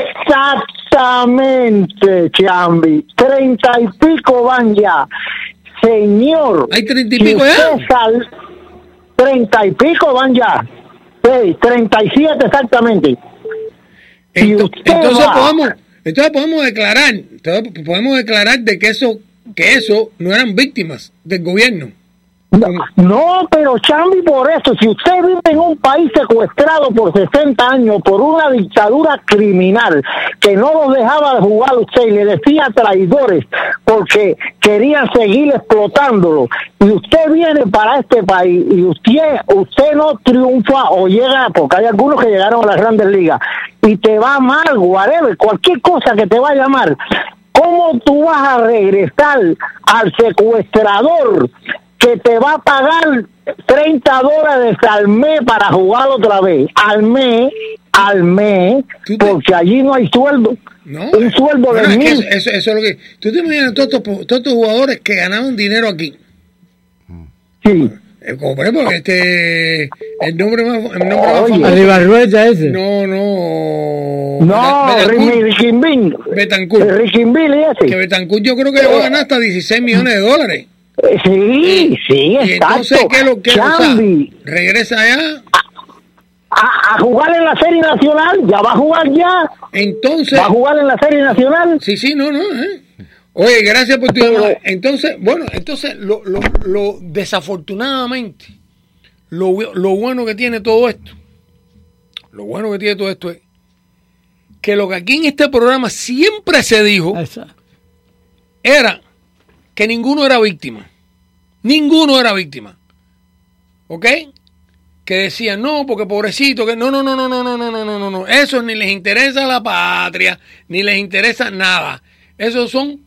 Exactamente, Chambi. Treinta y pico van ya. Señor. ¿Hay treinta y pico ya? Treinta y pico van ya. Sí, treinta y siete exactamente. Entonces va- podemos, entonces podemos declarar, entonces podemos declarar de que eso, que eso no eran víctimas del gobierno. No, pero Chambi, por eso, si usted vive en un país secuestrado por 60 años por una dictadura criminal que no los dejaba de jugar usted y le decía traidores porque querían seguir explotándolo, y usted viene para este país y usted, usted no triunfa o llega, porque hay algunos que llegaron a las grandes ligas, y te va mal, whatever, cualquier cosa que te vaya mal, ¿cómo tú vas a regresar al secuestrador que te va a pagar 30 dólares al mes para jugar otra vez? Al mes, al mes, porque allí no hay sueldo. un sueldo Bueno, de es que mil. eso, es lo que. Tú te imaginas todos estos, todos estos jugadores que ganaban dinero aquí. Sí. Eh, Como por ejemplo, este. El nombre más, el nombre más Oye. famoso. Ese. No, no. No. Riquimbín. Betancourt. Riquimbín ese. Que Betancourt yo creo que le va a ganar hasta 16 millones de dólares. Eh, Sí, sí, Y exacto. entonces, ¿qué es lo que o sea, Chambi, Regresa allá. a, a jugar en la Serie Nacional, ya va a jugar ya. Entonces. Va a jugar en la Serie Nacional. Sí, sí, no, no. ¿eh? Oye, gracias por tu llamada. Entonces, bueno, entonces, lo, lo, lo desafortunadamente, lo, lo bueno que tiene todo esto, lo bueno que tiene todo esto es que lo que aquí en este programa siempre se dijo era que ninguno era víctima. Ninguno era víctima. ¿Ok? Que decían, no, porque pobrecito, que no, no, no, no, no, no, no, no, no, no, no. Eso ni les interesa la patria, ni les interesa nada. Esos son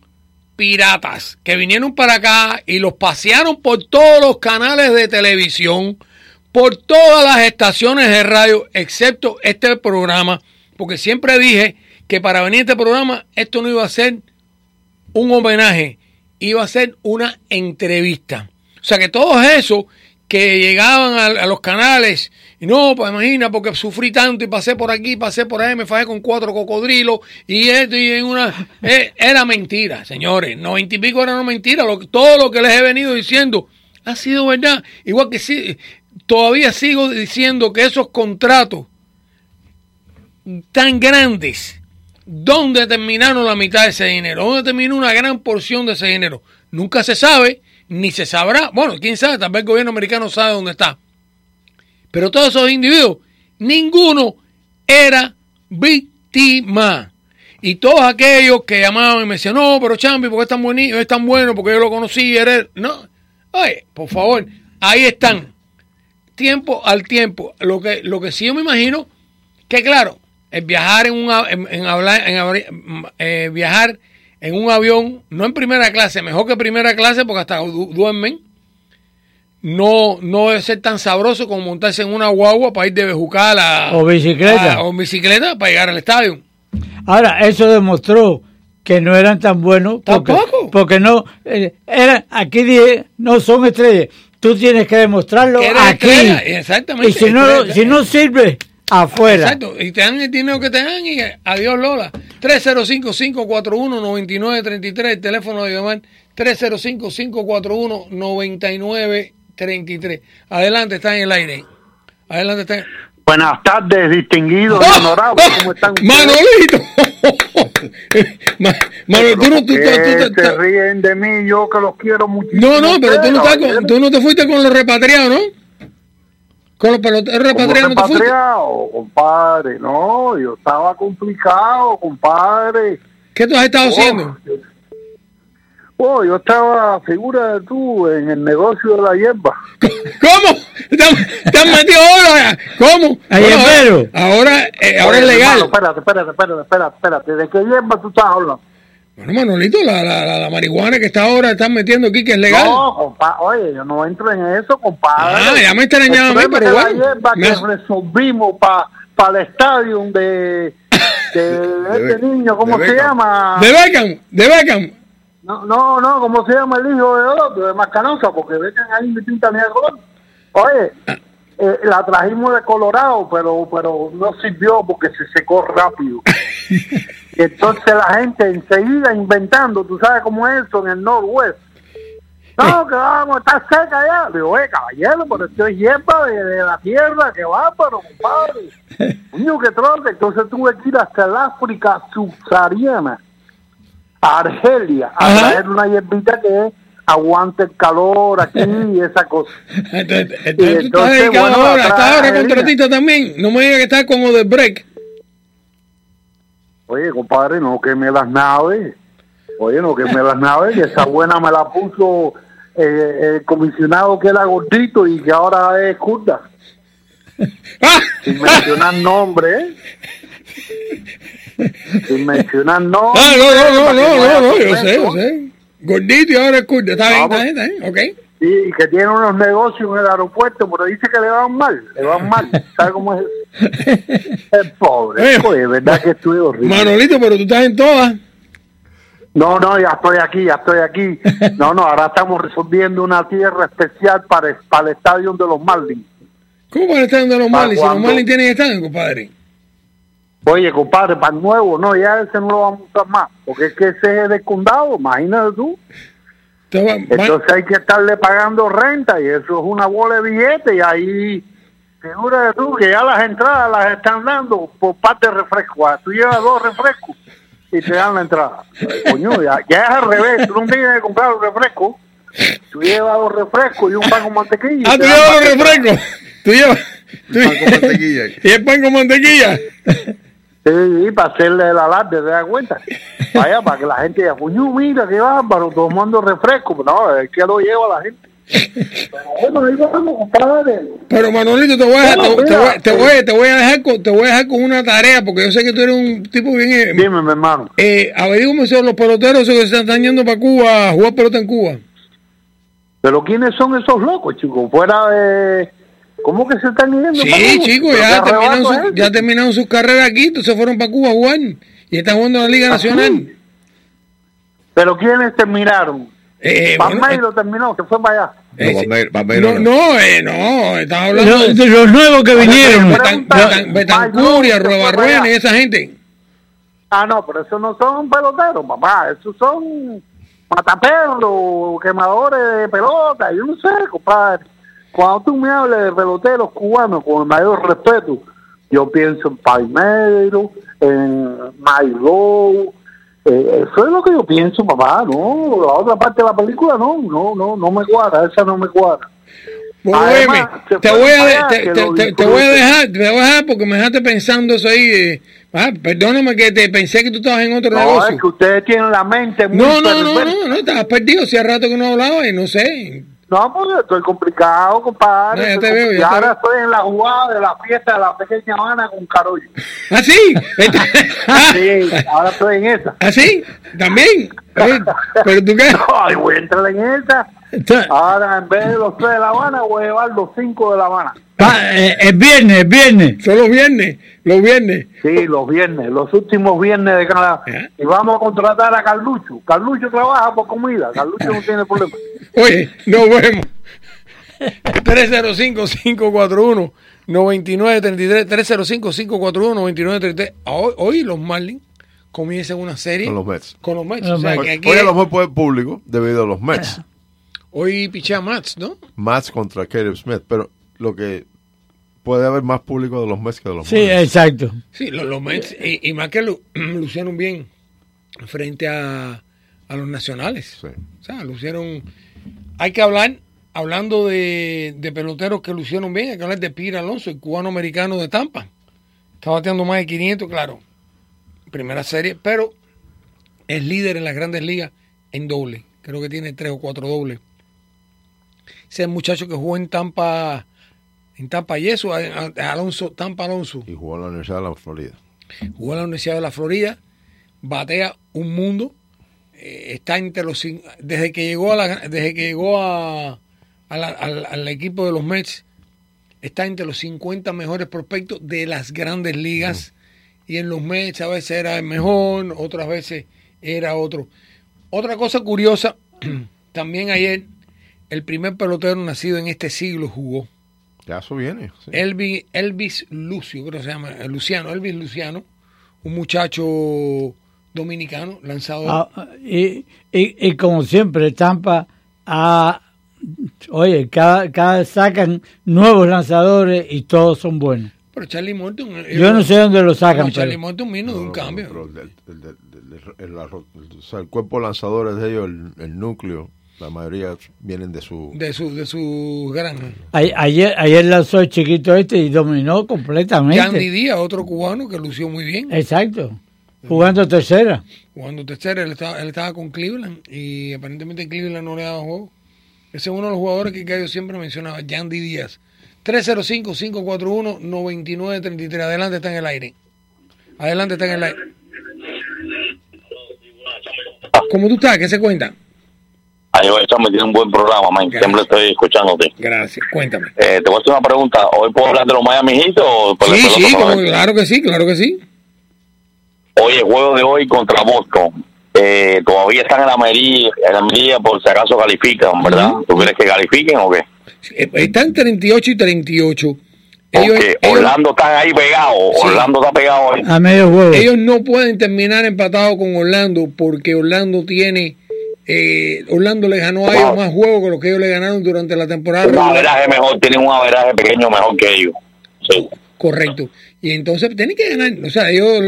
piratas que vinieron para acá y los pasearon por todos los canales de televisión, por todas las estaciones de radio, excepto este programa, porque siempre dije que para venir a este programa esto no iba a ser un homenaje, iba a ser una entrevista. O sea que todos esos que llegaban a, los canales y no, pues imagina, porque sufrí tanto y pasé por aquí, pasé por ahí, me fajé con cuatro cocodrilos y esto y en una... eh, era mentira, señores. Noventa y pico era una mentira. Todo lo que les he venido diciendo ha sido verdad. Igual que sí, todavía sigo diciendo que esos contratos tan grandes, ¿dónde terminaron la mitad de ese dinero? ¿Dónde terminó una gran porción de ese dinero? Nunca se sabe, ni se sabrá. Bueno, quién sabe, tal vez el gobierno americano sabe dónde está. Pero todos esos individuos, ninguno era víctima. Y todos aquellos que llamaban y me decían, no, pero Champi, porque es tan bonito, es tan bueno, porque yo lo conocí, él". No, oye, por favor, ahí están. Tiempo al tiempo. Lo que, lo que sí yo me imagino, que claro, el viajar en un en, en hablar, en eh, viajar en un avión, no en primera clase, mejor que primera clase, porque hasta du- duermen. No, no debe ser tan sabroso como montarse en una guagua para ir de Bejucal a, O bicicleta. a- o bicicleta para llegar al estadio. Ahora, eso demostró que no eran tan buenos. Porque, Tampoco. Porque no, eh, eran, aquí dije, no son estrellas. Tú tienes que demostrarlo aquí. estrella, exactamente, Y si no, estrella. si no sirve, afuera. Exacto, y te dan el dinero que te dan y adiós Lola. 305-541-9933, el teléfono de llamar 305-541-9933. Adelante, está en el aire. Adelante, está en... Buenas tardes, distinguidos y honorables. ¿Cómo están? ¡Manolito! Tú no, tú- tú- ¿Por tú- qué tú- se ríen de mí, yo que los quiero muchísimo. no, no, pero tú no, estás con- tú no te fuiste con los repatriados, ¿no? Con los peloteros Como repatriados no repatriado, compadre. No, yo estaba complicado, compadre. ¿Qué tú has estado Oh, haciendo? Oh, yo estaba, figura de tú, en el negocio de la hierba. ¿Cómo? ¿Te han, te han metido ahora? ¿Cómo? Bueno, pero. ahora, eh, ahora Oye, es legal. hermano, espérate, espérate, espérate, espérate, espérate. ¿De qué hierba tú estás hablando? Bueno, Manolito, la, la, la, la marihuana que está ahora están metiendo aquí, que es legal. No, compadre, oye, yo no entro en eso, compadre. Ah, ya me extrañaba a mí, pero la bueno. hierba Me que resolvimos para el estadio de, de este niño, ¿cómo de se llama? De Beckham, de Beckham. No, no, no, ¿cómo se llama el hijo de otro, de Mascanosa? Porque Beckham ahí me pinta ni el color. Oye, eh, la trajimos de Colorado, pero pero no sirvió porque se secó rápido. Y Entonces la gente enseguida inventando, tú sabes cómo es eso en el Northwest. No, que vamos, está seca ya. Digo, oye, caballero, pero esto es hierba de, de la tierra, que va, pero compadre. Coño, que trote. Entonces tuve que ir hasta el África subsahariana, a Argelia, a Ajá. traer una hierbita que aguante el calor aquí y esa cosa. Entonces, Y entonces tú estás entonces, dedicado bueno, ahora, atrás, estás ahora Elena. contratista también. No me digas que estás con Odebrecht. Oye, compadre, no queme las naves. Oye, no queme las naves, que esa buena me la puso eh, el comisionado que era gordito y que ahora es kurda. Sin mencionar nombre, ¿eh? Sin mencionar nombre. Ah, no, no, no, no, no, no, yo sé, yo sé. Gordito y ahora es kurda. Está bien, está bien, está bien, ok. Sí, y que tiene unos negocios en el aeropuerto, pero dice que le van mal, le van mal. ¿Sabe cómo es? Es pobre. Eh. Oye, verdad que estoy horrible. Manolito, pero tú estás en todas. No, no, ya estoy aquí, ya estoy aquí. No, no, ahora estamos resolviendo una tierra especial para, el- para el estadio de los Marlins. ¿Cómo van a estar de los ¿Para Marlins? Si los? Marlins tienen estadio, compadre. Oye, compadre, para el nuevo, no, ya ese no lo vamos a usar más, porque es que ese es del condado, imagínate tú. Entonces hay que estarle pagando renta y eso es una bola de billetes y ahí figura tú que ya las entradas las están dando por parte de refresco. Ah, Tú llevas dos refrescos y te dan la entrada. Coño, ya, ya es al revés, tú no tienes que comprar los refrescos. Tú llevas dos refrescos y un pan con mantequilla. Ah, tú llevas los paquete. refrescos. Tú llevas. tú- Pan con mantequilla. y el pan con mantequilla. Sí, para hacerle el alarde, ¿te das cuenta? Vaya, para que la gente diga, coño, mira, qué bárbaro, tomando refresco. No, es que lo lleva la gente. Pero bueno, ahí vamos, compadre. Pero Manolito, te voy a dejar, te, te voy, te, eh. voy, te voy a dejar con, te voy a dejar con una tarea porque yo sé que tú eres un tipo bien. eh, Dime, mi hermano. Eh, averígame sobre los peloteros que se están yendo para Cuba a jugar pelota en Cuba. Pero ¿quiénes son esos locos, chicos? Fuera de... ¿Cómo que se están yendo? Sí, chicos, ¿Pero ya terminaron, su- ya terminaron sus carreras aquí, entonces fueron para Cuba a jugar y están jugando en la Liga ¿Ah? Nacional. ¿Pero quiénes terminaron? Eh, bueno, Palmeiro terminó, que fue para allá. eh, No. Palmeiro- Palmeiro no, no. no, eh, no, estaba hablando Los, de los nuevos que vinieron. Pregunta- Betan- Betancuria, allá. y esa gente. Ah, no, pero esos no son peloteros, papá. Esos son mataperros, quemadores de pelota. Yo no sé, compadre. Cuando tú me hables de peloteros cubanos, con el mayor respeto, yo pienso en Palmeiro, en Milo. Eh, eso es lo que yo pienso, papá. No, la otra parte de la película no, no, no, no me cuadra. Esa no me cuadra. Además, te voy a, te, te- te- voy dejar, te voy a dejar porque me dejaste pensando eso ahí. eh, ah, perdóname que te pensé que tú estabas en otro No, negocio. es que ustedes tienen la mente muy No, no, no, no, no, estabas perdido. Hacía rato que no hablaba y no sé. No, porque estoy complicado, compadre. No, ya te veo, ya ahora estoy en la jugada de la fiesta de la pequeña Habana con Carollo. ¿Ah, sí? Ah, Sí, ahora estoy en esa. ¿Ah, sí? ¿También? ¿Pero tú qué? Ay, voy a entrar en esa. Ahora, en vez de los tres de La Habana, voy a llevar los cinco de La Habana. pa- eh, el viernes, el viernes. Son los viernes, los viernes. Sí, los viernes, los últimos viernes de Canadá. Ajá. Y vamos a contratar a Carlucho. Carlucho trabaja por comida. Carlucho no tiene problema. Oye, nos vemos. 305-541-9933. 305-541-9933. Hoy, hoy los Marlins comienzan una serie Con los Mets. con los Mets. Los o sea, Mets. que aquí Hoy a lo mejor puede público debido a los Mets. Hoy pichea Mats, ¿no? Mets contra Caleb Smith. Pero lo que puede haber más público de los Mets que de los Sí, exacto. Sí, los, los Mets. Y, y más que lu- lucieron bien frente a, a los nacionales. Sí. O sea, lucieron. Hay que hablar, hablando de, de peloteros que lucieron bien, hay que hablar de Pira Alonso, el cubano americano de Tampa. Está bateando más de 500, claro. Primera serie, pero es líder en las grandes ligas en doble. Creo que tiene tres o cuatro dobles. Ese muchacho que jugó en Tampa, en Tampa y eso, Alonso, Tampa Alonso. Y jugó en la Universidad de la Florida. Jugó en la Universidad de la Florida, batea un mundo, eh, está entre los desde que llegó a la, desde que llegó a, a la- al, al equipo de los Mets, está entre los 50 mejores prospectos de las grandes ligas. Y en los Mets a veces era el mejor, otras veces era otro. Otra cosa curiosa, también ayer el primer pelotero nacido en este siglo jugó. Ya eso viene. sí. Elvis, Elvis Lucio, creo que se llama, eh, Luciano, Elvis Luciano, un muchacho dominicano, lanzador. Ah, y, y, y como siempre, Tampa, ah, oye, cada, cada sacan nuevos lanzadores y todos son buenos. Pero Charlie Morton. eh, Yo no sé dónde lo sacan, no, Charlie pero- Morton vino de un cambio. pero el, cuerpo de lanzadores de ellos, el, el núcleo, la mayoría vienen de su... de su de su granja. Ayer, ayer lanzó el chiquito este y dominó Yandy completamente. Díaz, otro cubano que lució muy bien. Exacto. Jugando tercera. Jugando tercera, él estaba, él estaba con Cleveland y aparentemente Cleveland no le daba juego. Ese es uno de los jugadores que yo siempre mencionaba, Yandy Díaz. 305-541-9933. Adelante, está en el aire. Adelante, está en el aire. ¿Cómo tú estás? ¿Qué se cuenta? Ahí me tiene un buen programa, man. Siempre estoy escuchándote. Gracias, cuéntame. Eh, te voy a hacer una pregunta. ¿Hoy puedo hablar de los Miami Heat o Sí, sí, como- claro que sí, claro que sí. Hoy el juego de hoy contra Boston. Eh, todavía están en la medida, en la medida por si acaso califican, ¿verdad? ¿Tú quieres que califiquen o qué? Eh, Están 38 y 38. Ellos, Porque ellos- Orlando está ahí pegado. Sí. Orlando está pegado ahí. A medio juego. ellos no pueden terminar empatados con Orlando porque Orlando tiene. Eh, Orlando le ganó a ellos más juegos que los que ellos le ganaron durante la temporada. Un averaje mejor, tienen un averaje pequeño mejor que ellos. Sí. Correcto. Y entonces tienen que ganar. O sea, ellos,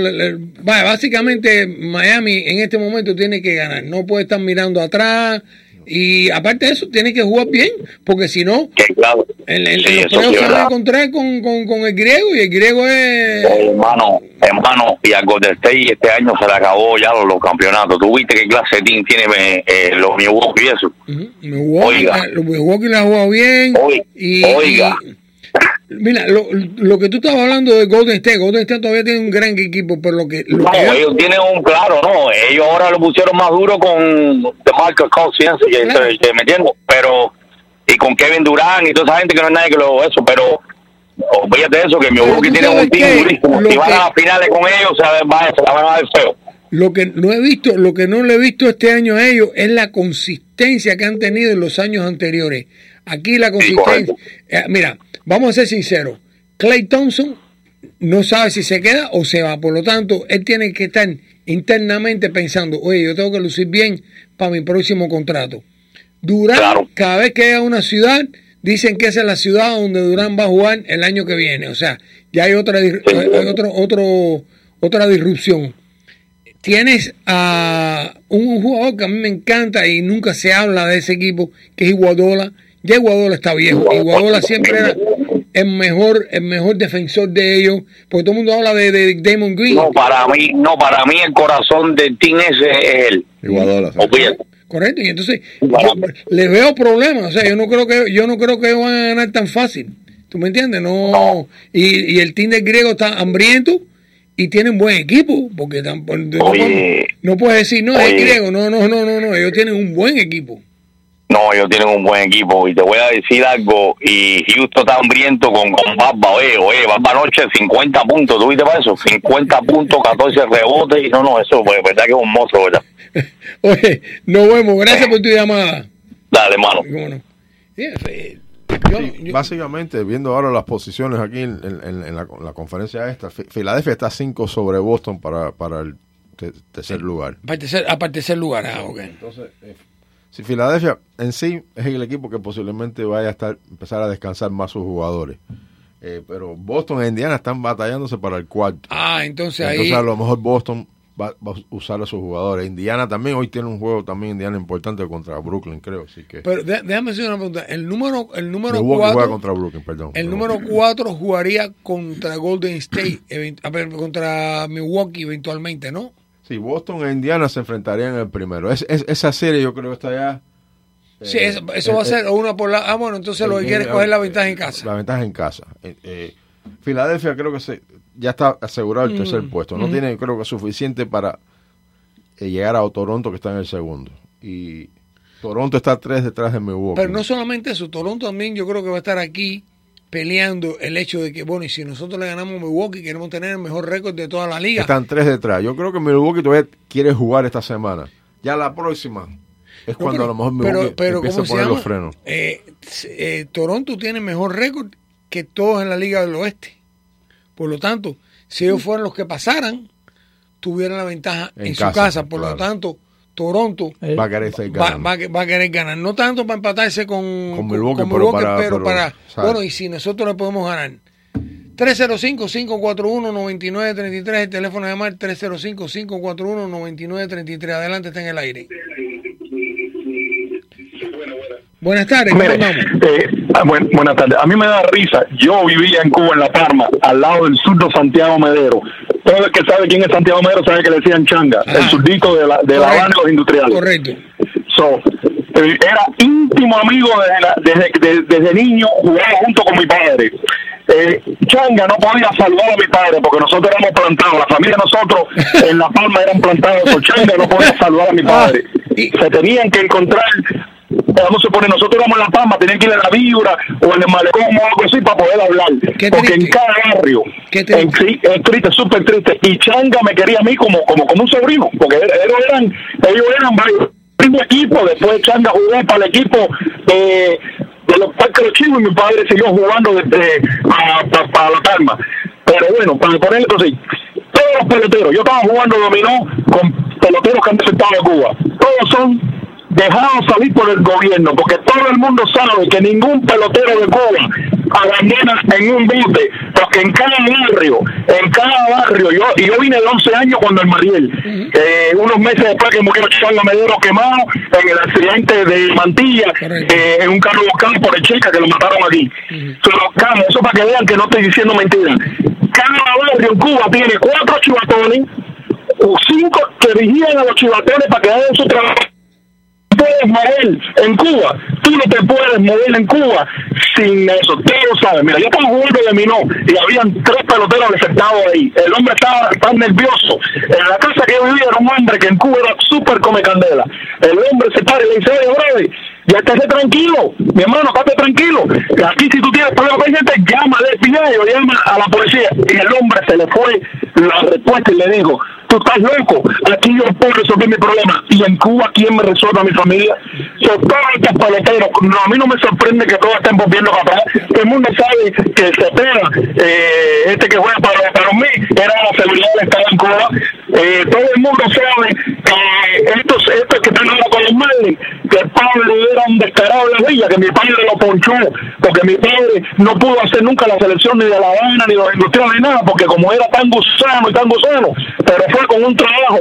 básicamente Miami en este momento tiene que ganar. No puede estar mirando atrás. Y aparte de eso, tiene que jugar bien. Porque si no, claro. en- en Sí, los se van a encontrar con, con, con el griego. Y el griego es. Eh, hermano, hermano, y al Golden State este año se le acabó ya los, los campeonatos. ¿Tú viste qué clase de team tiene eh, eh, los Milwaukee y eso? Ujú. Milwaukee, Oiga. eh, los Milwaukee le ha jugado bien. Oiga. Y, Oiga. y- mira, lo, lo que tú estabas hablando de Golden State, Golden State todavía tiene un gran equipo, pero lo que. Lo No, que ellos tienen un claro, no. Ellos ahora lo pusieron más duro con de Marcus Cousins, que, Claro. que- que me entiendo, pero y con Kevin Durant y toda esa gente que no es nadie que lo eso, pero olvídate de eso, que Milwaukee tú tiene un team durísimo. Si van que- a las finales con ellos, se, la van a dar feo. Lo que no he visto, lo que no le he visto este año a ellos es la consistencia que han tenido en los años anteriores. Aquí la consistencia. eh, mira, vamos a ser sinceros. Clay Thompson no sabe si se queda o se va. Por lo tanto, él tiene que estar internamente pensando, oye, yo tengo que lucir bien para mi próximo contrato. Durán, Claro. cada vez que llega a una ciudad, dicen que esa es la ciudad donde Durán va a jugar el año que viene. O sea, ya hay otra, hay otro, otro, otra disrupción tienes a un jugador que a mí me encanta y nunca se habla de ese equipo, que es Iguadola. Ya Iguadola está viejo. Iguadola siempre era el mejor, el mejor defensor de ellos, porque todo el mundo habla de, de Damon Green. No, para mí, no, para mí el corazón del team ese es él. Olvídate. Correcto, y entonces yo les veo problemas, o sea, yo no creo que yo no creo que ellos van a ganar tan fácil. ¿Tú me entiendes? No, y, y el team del griego está hambriento y tienen buen equipo, porque tampoco, no, Oye. podemos- no puedes decir, no, es el Oye. griego, no, no, no, no, no, ellos tienen un buen equipo. No, ellos tienen un buen equipo y te voy a decir algo. Y Houston está hambriento con, con Barba. Oye, oye, Barba anoche 50 puntos. ¿Tú viste para eso? 50 puntos, 14 rebotes. Y no, no, eso, pues, verdad que es un monstruo, ¿verdad? Oye, nos vemos, gracias por tu llamada. Dale, hermano. ¿Cómo no? Sí, eh, yo- Sí, yo- básicamente, viendo ahora las posiciones aquí en, en- en la, la conferencia esta, Fi- Filadelfia está 5 sobre Boston para, para el te- tercer lugar. aparte de ser- aparte de ser lugar, ah, ok. Entonces, eh, si Filadelfia en sí es el equipo que posiblemente vaya a estar empezar a descansar más sus jugadores. Eh, pero Boston e Indiana están batallándose para el cuarto. Ah, entonces ahí. Entonces a lo mejor Boston va, va a usar a sus jugadores. Indiana también, hoy tiene un juego también Indiana importante contra Brooklyn, creo. Así que Pero de- déjame hacer una pregunta. El número, el número juega cuatro, contra Brooklyn, perdón. el número cuatro jugaría contra Golden State, contra Milwaukee eventualmente, ¿no? Sí, Boston e Indiana se enfrentarían en el primero. Es, es- esa serie yo creo que está ya... Sí, eh, eso, eso eh, va a eh, ser una por la. Ah, bueno, entonces lo que eh, quiere es eh, coger la eh, ventaja en casa. La ventaja en casa. Eh, eh, Filadelfia creo que se, ya está asegurado el tercer Mm, puesto. No mm. tiene creo que suficiente para eh, llegar a Toronto que está en el segundo. Y Toronto está tres detrás de Milwaukee. Pero no solamente eso, Toronto también yo creo que va a estar aquí peleando el hecho de que, bueno, y si nosotros le ganamos a Milwaukee, queremos tener el mejor récord de toda la liga. Están tres detrás. Yo creo que Milwaukee todavía quiere jugar esta semana. Ya la próxima es No, cuando pero- a lo mejor Milwaukee pero, pero empieza ¿cómo a poner los frenos. Eh, eh, Toronto tiene mejor récord que todos en la Liga del Oeste. Por lo tanto, si ellos fueran los que pasaran, tuvieran la ventaja en, En su casa, casa. Por lo claro. tanto, Toronto Eh, Va a querer va, ganando. va a- va a querer ganar. No tanto para empatarse con, Con Milwaukee, pero para- bueno, y si nosotros le podemos ganar. 305-541-9933, el teléfono de llamar 305-541-9933. Adelante, está en el aire. Buenas tardes, eh, ah, buen- buenas tardes. A mí me da risa. Yo vivía en Cuba, en La Palma, al lado del surdo Santiago Medero. Todo el que sabe quién es Santiago Medero sabe que le decían changa, el surdito de la, de la. Habana y los industriales. Correcto. So, eh, era íntimo amigo desde, la- desde, de- desde niño, jugaba junto con mi padre. Eh, Changa no podía salvar a mi padre porque nosotros éramos plantados, la familia de nosotros en La Palma eran plantados, so Changa no podía salvar a mi padre. Se tenían que encontrar, vamos a suponer, nosotros éramos en La Palma, tenían que ir a la Vibra o el Malecón o algo así para poder hablar. Porque en cada barrio, en, sí, es triste, súper triste. Y Changa me quería a mí como, como, como un sobrino, porque ellos eran, ellos eran varios equipo, después Changa jugó para el equipo de, de los Parques Los Chivos y mi padre siguió jugando desde para La Palma. Pero bueno, para ponerle así, todos los peloteros, yo estaba jugando dominó con peloteros que han desertado de Cuba, todos son dejados salir por el gobierno, porque todo el mundo sabe que ningún pelotero de Cuba abandona en un bote, porque en cada barrio, en cada barrio, yo y yo vine de 11 años cuando el Mariel, eh, unos meses después que murió Changa Medero quemado en el accidente de Mantilla, eh, en un carro buscado por el Checa que lo mataron aquí. Eso para que vean que no estoy diciendo mentira. Cada barrio en Cuba tiene cuatro chivatones, o cinco que vigilan a los chivatones para que hagan su trabajo puedes mover en Cuba. Tú no te puedes mover en Cuba sin eso. Tú lo sabes. Mira, yo estaba jugando de minó y habían tres peloteros sentados ahí. El hombre estaba tan nervioso. En la casa que yo vivía era un hombre que en Cuba era súper come candela. El hombre se para y le dice, oye, brother, ya estate tranquilo. Mi hermano, estate tranquilo. Aquí si tú tienes problemas con gente, llama al FBI o llama a la policía. Y el hombre se le fue la respuesta y le dijo, tú estás loco, aquí yo puedo resolver mi problema. Y en Cuba, ¿quién me resuelve a mi familia? Son todos estos peloteros. No, a mí no me sorprende que todos estén volviendo para atrás. Todo el mundo sabe que se espera, eh, este que juega para, para mí, era la seguridad del Estado en Cuba. Eh, todo el mundo sabe que estos, estos que están ahora con los Marlins, que el padre era un descarado de la villa, que mi padre lo ponchó, porque mi padre no pudo hacer nunca la selección ni de La Habana, ni de los industriales, ni nada, porque como era tan gusano y tan gusano, pero fue con un trabajo,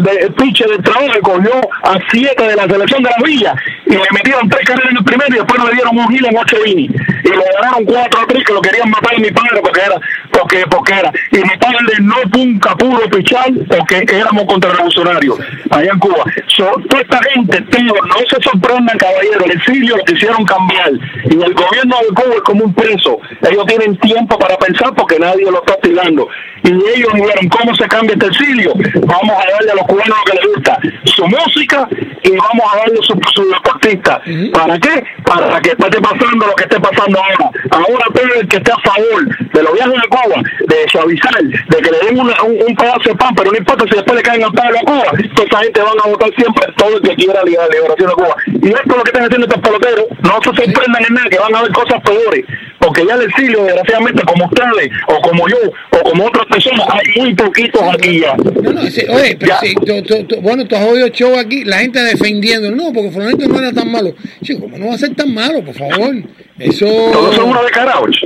de piche del trabajo, que cogió a siete de la selección de la villa, y le metieron tres carreras en el primero, y después le dieron un gil en ocho innings, y le ganaron cuatro a tres, que lo querían matar a mi padre, porque era, porque, porque era, y mi padre no nunca pudo pichar, porque éramos contrarrevolucionarios, allá en Cuba. So, toda esta gente, tío, no se sorprendan, caballero, el exilio lo quisieron cambiar, y el gobierno de Cuba es como un preso, ellos tienen tiempo para pensar porque nadie lo está tirando, y ellos dijeron, ¿cómo se cambia este exilio? Vamos a darle a los cubanos lo que les gusta, su música, y vamos a darle su, su deportista. ¿Para qué? Para que esté pasando lo que esté pasando ahora. Ahora todo el que esté a favor de los viajes a Cuba, de suavizar, de que le den una- un, un pedazo de pan, pero no importa si después le caen al palo a Cuba, toda esa gente van a votar siempre todo el que quiera la liberación de Cuba. Y esto es lo que están haciendo estos peloteros. No se sorprendan en nada, que van a ver cosas peores. Porque ya el exilio, desgraciadamente, como ustedes, o como yo, o como otras personas, hay muy poquitos aquí ya. No, no, sí, oye, pero sí, tú- tú- tú- bueno, tú has oído show aquí, la gente defendiendo, no, porque Fulanito no era tan malo. Chico, ¿cómo no va a ser tan malo, por favor? Eso... Todos son unos descarados.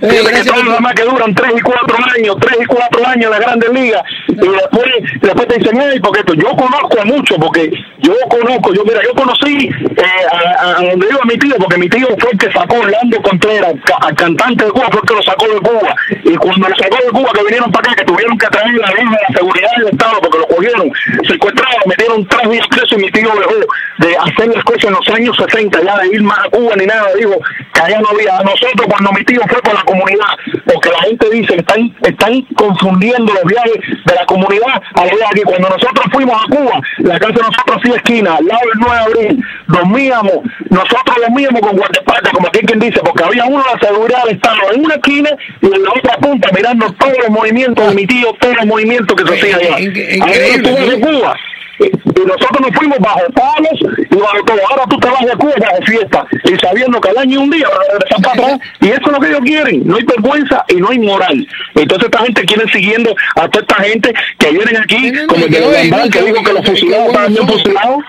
Que todos los demás que duran 3 y 4 años, 3 y 4 años en las grandes ligas, y después, después te dicen, ay, porque esto, yo conozco a muchos, porque yo conozco, yo mira, yo conocí eh, a, a- donde iba mi tío, porque mi tío fue el que sacó Orlando Contreras, al cantante de Cuba, fue el que lo sacó de Cuba, y cuando lo sacó de Cuba, que vinieron para acá, que tuvieron que traer la ley de la seguridad del Estado, porque lo cogieron, secuestraron, metieron tres días preso, y mi tío dejó de hacer las cosas en los años 60, ya de ir más a Cuba ni nada, dijo que allá no había. A nosotros, cuando mi tío fue con la comunidad, porque la gente dice que están, están confundiendo los viajes de la comunidad a los aquí. Cuando nosotros fuimos a Cuba, la casa de nosotros hacía esquina, al lado del 9 de abril, dormíamos, nosotros dormíamos con guardaespaldas, como aquí quien dice, porque había uno de la seguridad del Estado en una esquina y en la otra punta mirando todos los movimientos de mi tío, todos los movimientos que se hacían allá. Ahí estuvo de Cuba. Y nosotros nos fuimos bajo palos y bajo todo. Ahora tú te vas de Cuba bajo fiesta y sabiendo que al año y un día regresar para atrás. Y eso es lo que ellos quieren. No hay vergüenza y no hay moral. Entonces esta gente quiere siguiendo a toda esta gente que vienen aquí, como el de Gambán, que dijo que los fusilados estaban bien fusilados.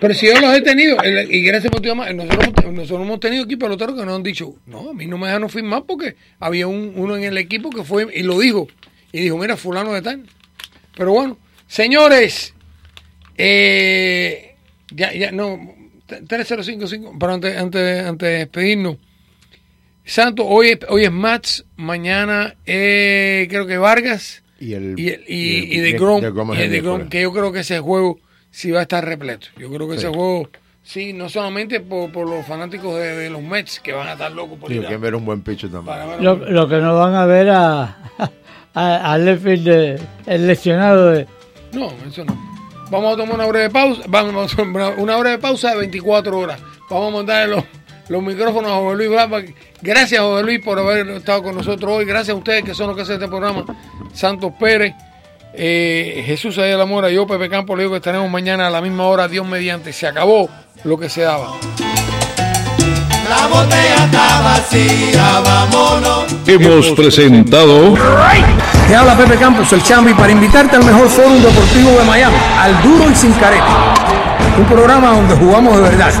Pero si yo los he tenido, y gracias por tu llamada, nosotros, nosotros hemos tenido aquí peloteros que nos han dicho, no, a mí no me dejaron firmar porque había un, uno en el equipo que fue y lo dijo. Y dijo, mira, fulano de tal. Pero bueno, señores, eh, ya, ya, no, 3055, pero antes, antes, antes de despedirnos. Santos, hoy, es- hoy es Mats, mañana eh, creo que Vargas Y el, y, el- y, y de Grom, miércoles. que yo creo que ese juego sí va a estar repleto. Yo creo que Sí. ese juego, sí, no solamente por, por los fanáticos de, de los Mets, que van a estar locos por Sí, ir a- quieren ver un buen pitcher también. Lo, lo que no van a ver a, a, a Leffield, de- el lesionado de... No, eso no. Vamos a tomar una breve pausa. Vamos a tomar una breve pausa de 24 horas. Vamos a montar los, los micrófonos a José Luis Barba. Gracias, José Luis, por haber estado con nosotros hoy. Gracias a ustedes que son los que hacen este programa. Santos Pérez, eh, Jesús Ayala la Mora, yo, Pepe Campos, le digo que estaremos mañana a la misma hora, Dios mediante. Se acabó lo que se daba. La botella está vacía, vámonos. Hemos presentado Te habla Pepe Campos, el Chambi, para invitarte al mejor fórum deportivo de Miami, al duro y sin careta. Un programa donde jugamos de verdad.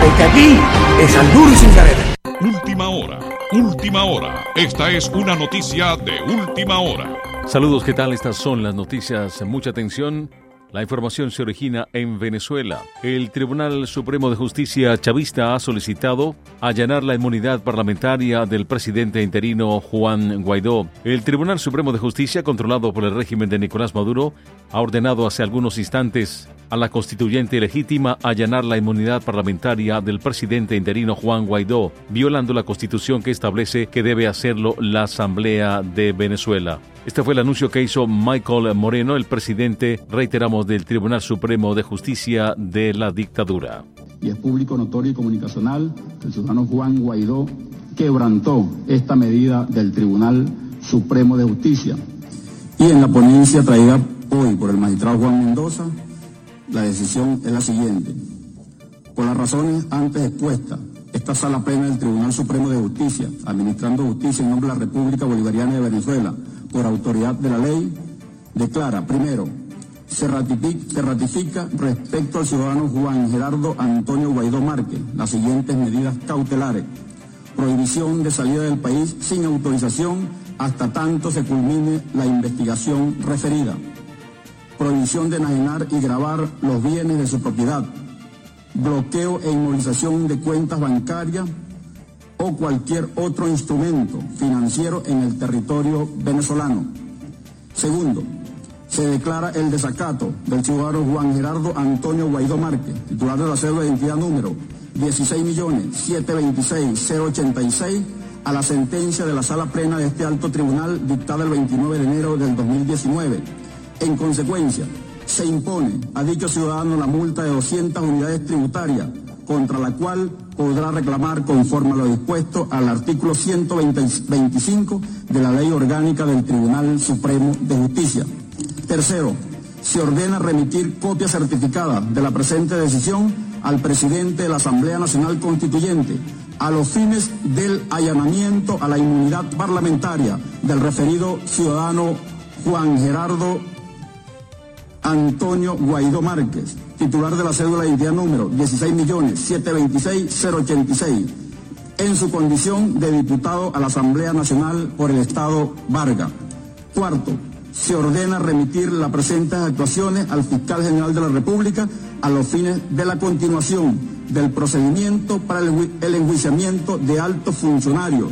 Porque aquí es al duro y sin careta. Última hora, última hora. Esta es una noticia de última hora. Saludos, ¿qué tal? Estas son las noticias. Mucha atención. La información se origina en Venezuela. El Tribunal Supremo de Justicia chavista ha solicitado allanar la inmunidad parlamentaria del presidente interino Juan Guaidó. El Tribunal Supremo de Justicia, controlado por el régimen de Nicolás Maduro, ha ordenado hace algunos instantes a la constituyente legítima allanar la inmunidad parlamentaria del presidente interino Juan Guaidó, violando la constitución que establece que debe hacerlo la Asamblea de Venezuela. Este fue el anuncio que hizo Michael Moreno, el presidente, reiteramos, del Tribunal Supremo de Justicia de la dictadura. y es público, notorio y comunicacional que el ciudadano Juan Guaidó quebrantó esta medida del Tribunal Supremo de Justicia. Y en la ponencia traída hoy por el magistrado Juan Mendoza, la decisión es la siguiente. Por las razones antes expuestas, esta sala plena del Tribunal Supremo de Justicia, administrando justicia en nombre de la República Bolivariana de Venezuela, por autoridad de la ley, declara, primero, se ratifica, se ratifica respecto al ciudadano Juan Gerardo Antonio Guaidó Márquez las siguientes medidas cautelares. Prohibición de salida del país sin autorización hasta tanto se culmine la investigación referida. Prohibición de enajenar y grabar los bienes de su propiedad. Bloqueo e inmovilización de cuentas bancarias o cualquier otro instrumento financiero en el territorio venezolano. Segundo, se declara el desacato del ciudadano Juan Gerardo Antonio Guaidó Márquez, titular de la cédula de identidad número 16.726.086, a la sentencia de la sala plena de este alto tribunal dictada el 29 de enero del 2019. En consecuencia, se impone a dicho ciudadano la multa de 200 unidades tributarias, contra la cual podrá reclamar conforme a lo dispuesto al artículo 125 de la Ley Orgánica del Tribunal Supremo de Justicia. Tercero, se ordena remitir copia certificada de la presente decisión al presidente de la Asamblea Nacional Constituyente a los fines del allanamiento a la inmunidad parlamentaria del referido ciudadano Juan Gerardo Antonio Guaidó Márquez, titular de la cédula de identidad número 16.726.086, en su condición de diputado a la Asamblea Nacional por el Estado Vargas. Cuarto, se ordena remitir las presentes actuaciones al fiscal general de la República a los fines de la continuación del procedimiento para el enjuiciamiento de altos funcionarios,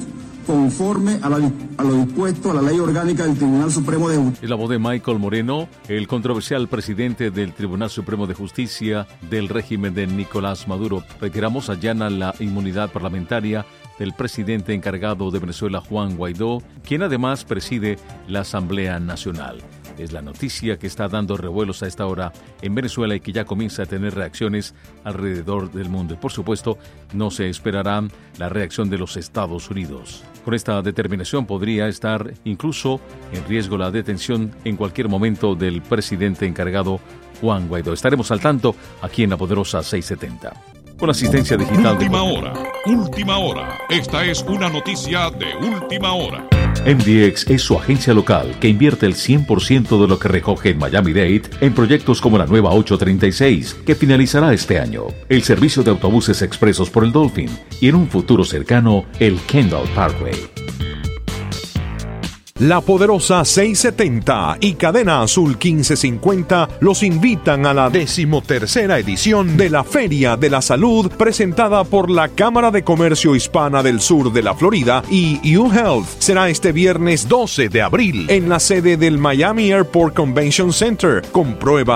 conforme a, la a lo dispuesto a la ley orgánica del Tribunal Supremo de Justicia. Es la voz de Michael Moreno, el controversial presidente del Tribunal Supremo de Justicia del régimen de Nicolás Maduro. Retiramos allana la inmunidad parlamentaria del presidente encargado de Venezuela, Juan Guaidó, quien además preside la Asamblea Nacional. Es la noticia que está dando revuelos a esta hora en Venezuela y que ya comienza a tener reacciones alrededor del mundo. Y por supuesto, no se esperará la reacción de los Estados Unidos. Con esta determinación podría estar incluso en riesgo la detención en cualquier momento del presidente encargado Juan Guaidó. Estaremos al tanto aquí en la poderosa 670. Con asistencia digital de Última hora, última hora. Esta es una noticia de última hora. MDX es su agencia local que invierte el 100% de lo que recoge en Miami-Dade en proyectos como la nueva 836, que finalizará este año, el servicio de autobuses expresos por el Dolphin y en un futuro cercano el Kendall Parkway. La Poderosa 670 y Cadena Azul 1550 los invitan a la decimotercera edición de la Feria de la Salud presentada por la Cámara de Comercio Hispana del Sur de la Florida y UHealth. Será este viernes 12 de abril en la sede del Miami Airport Convention Center con pruebas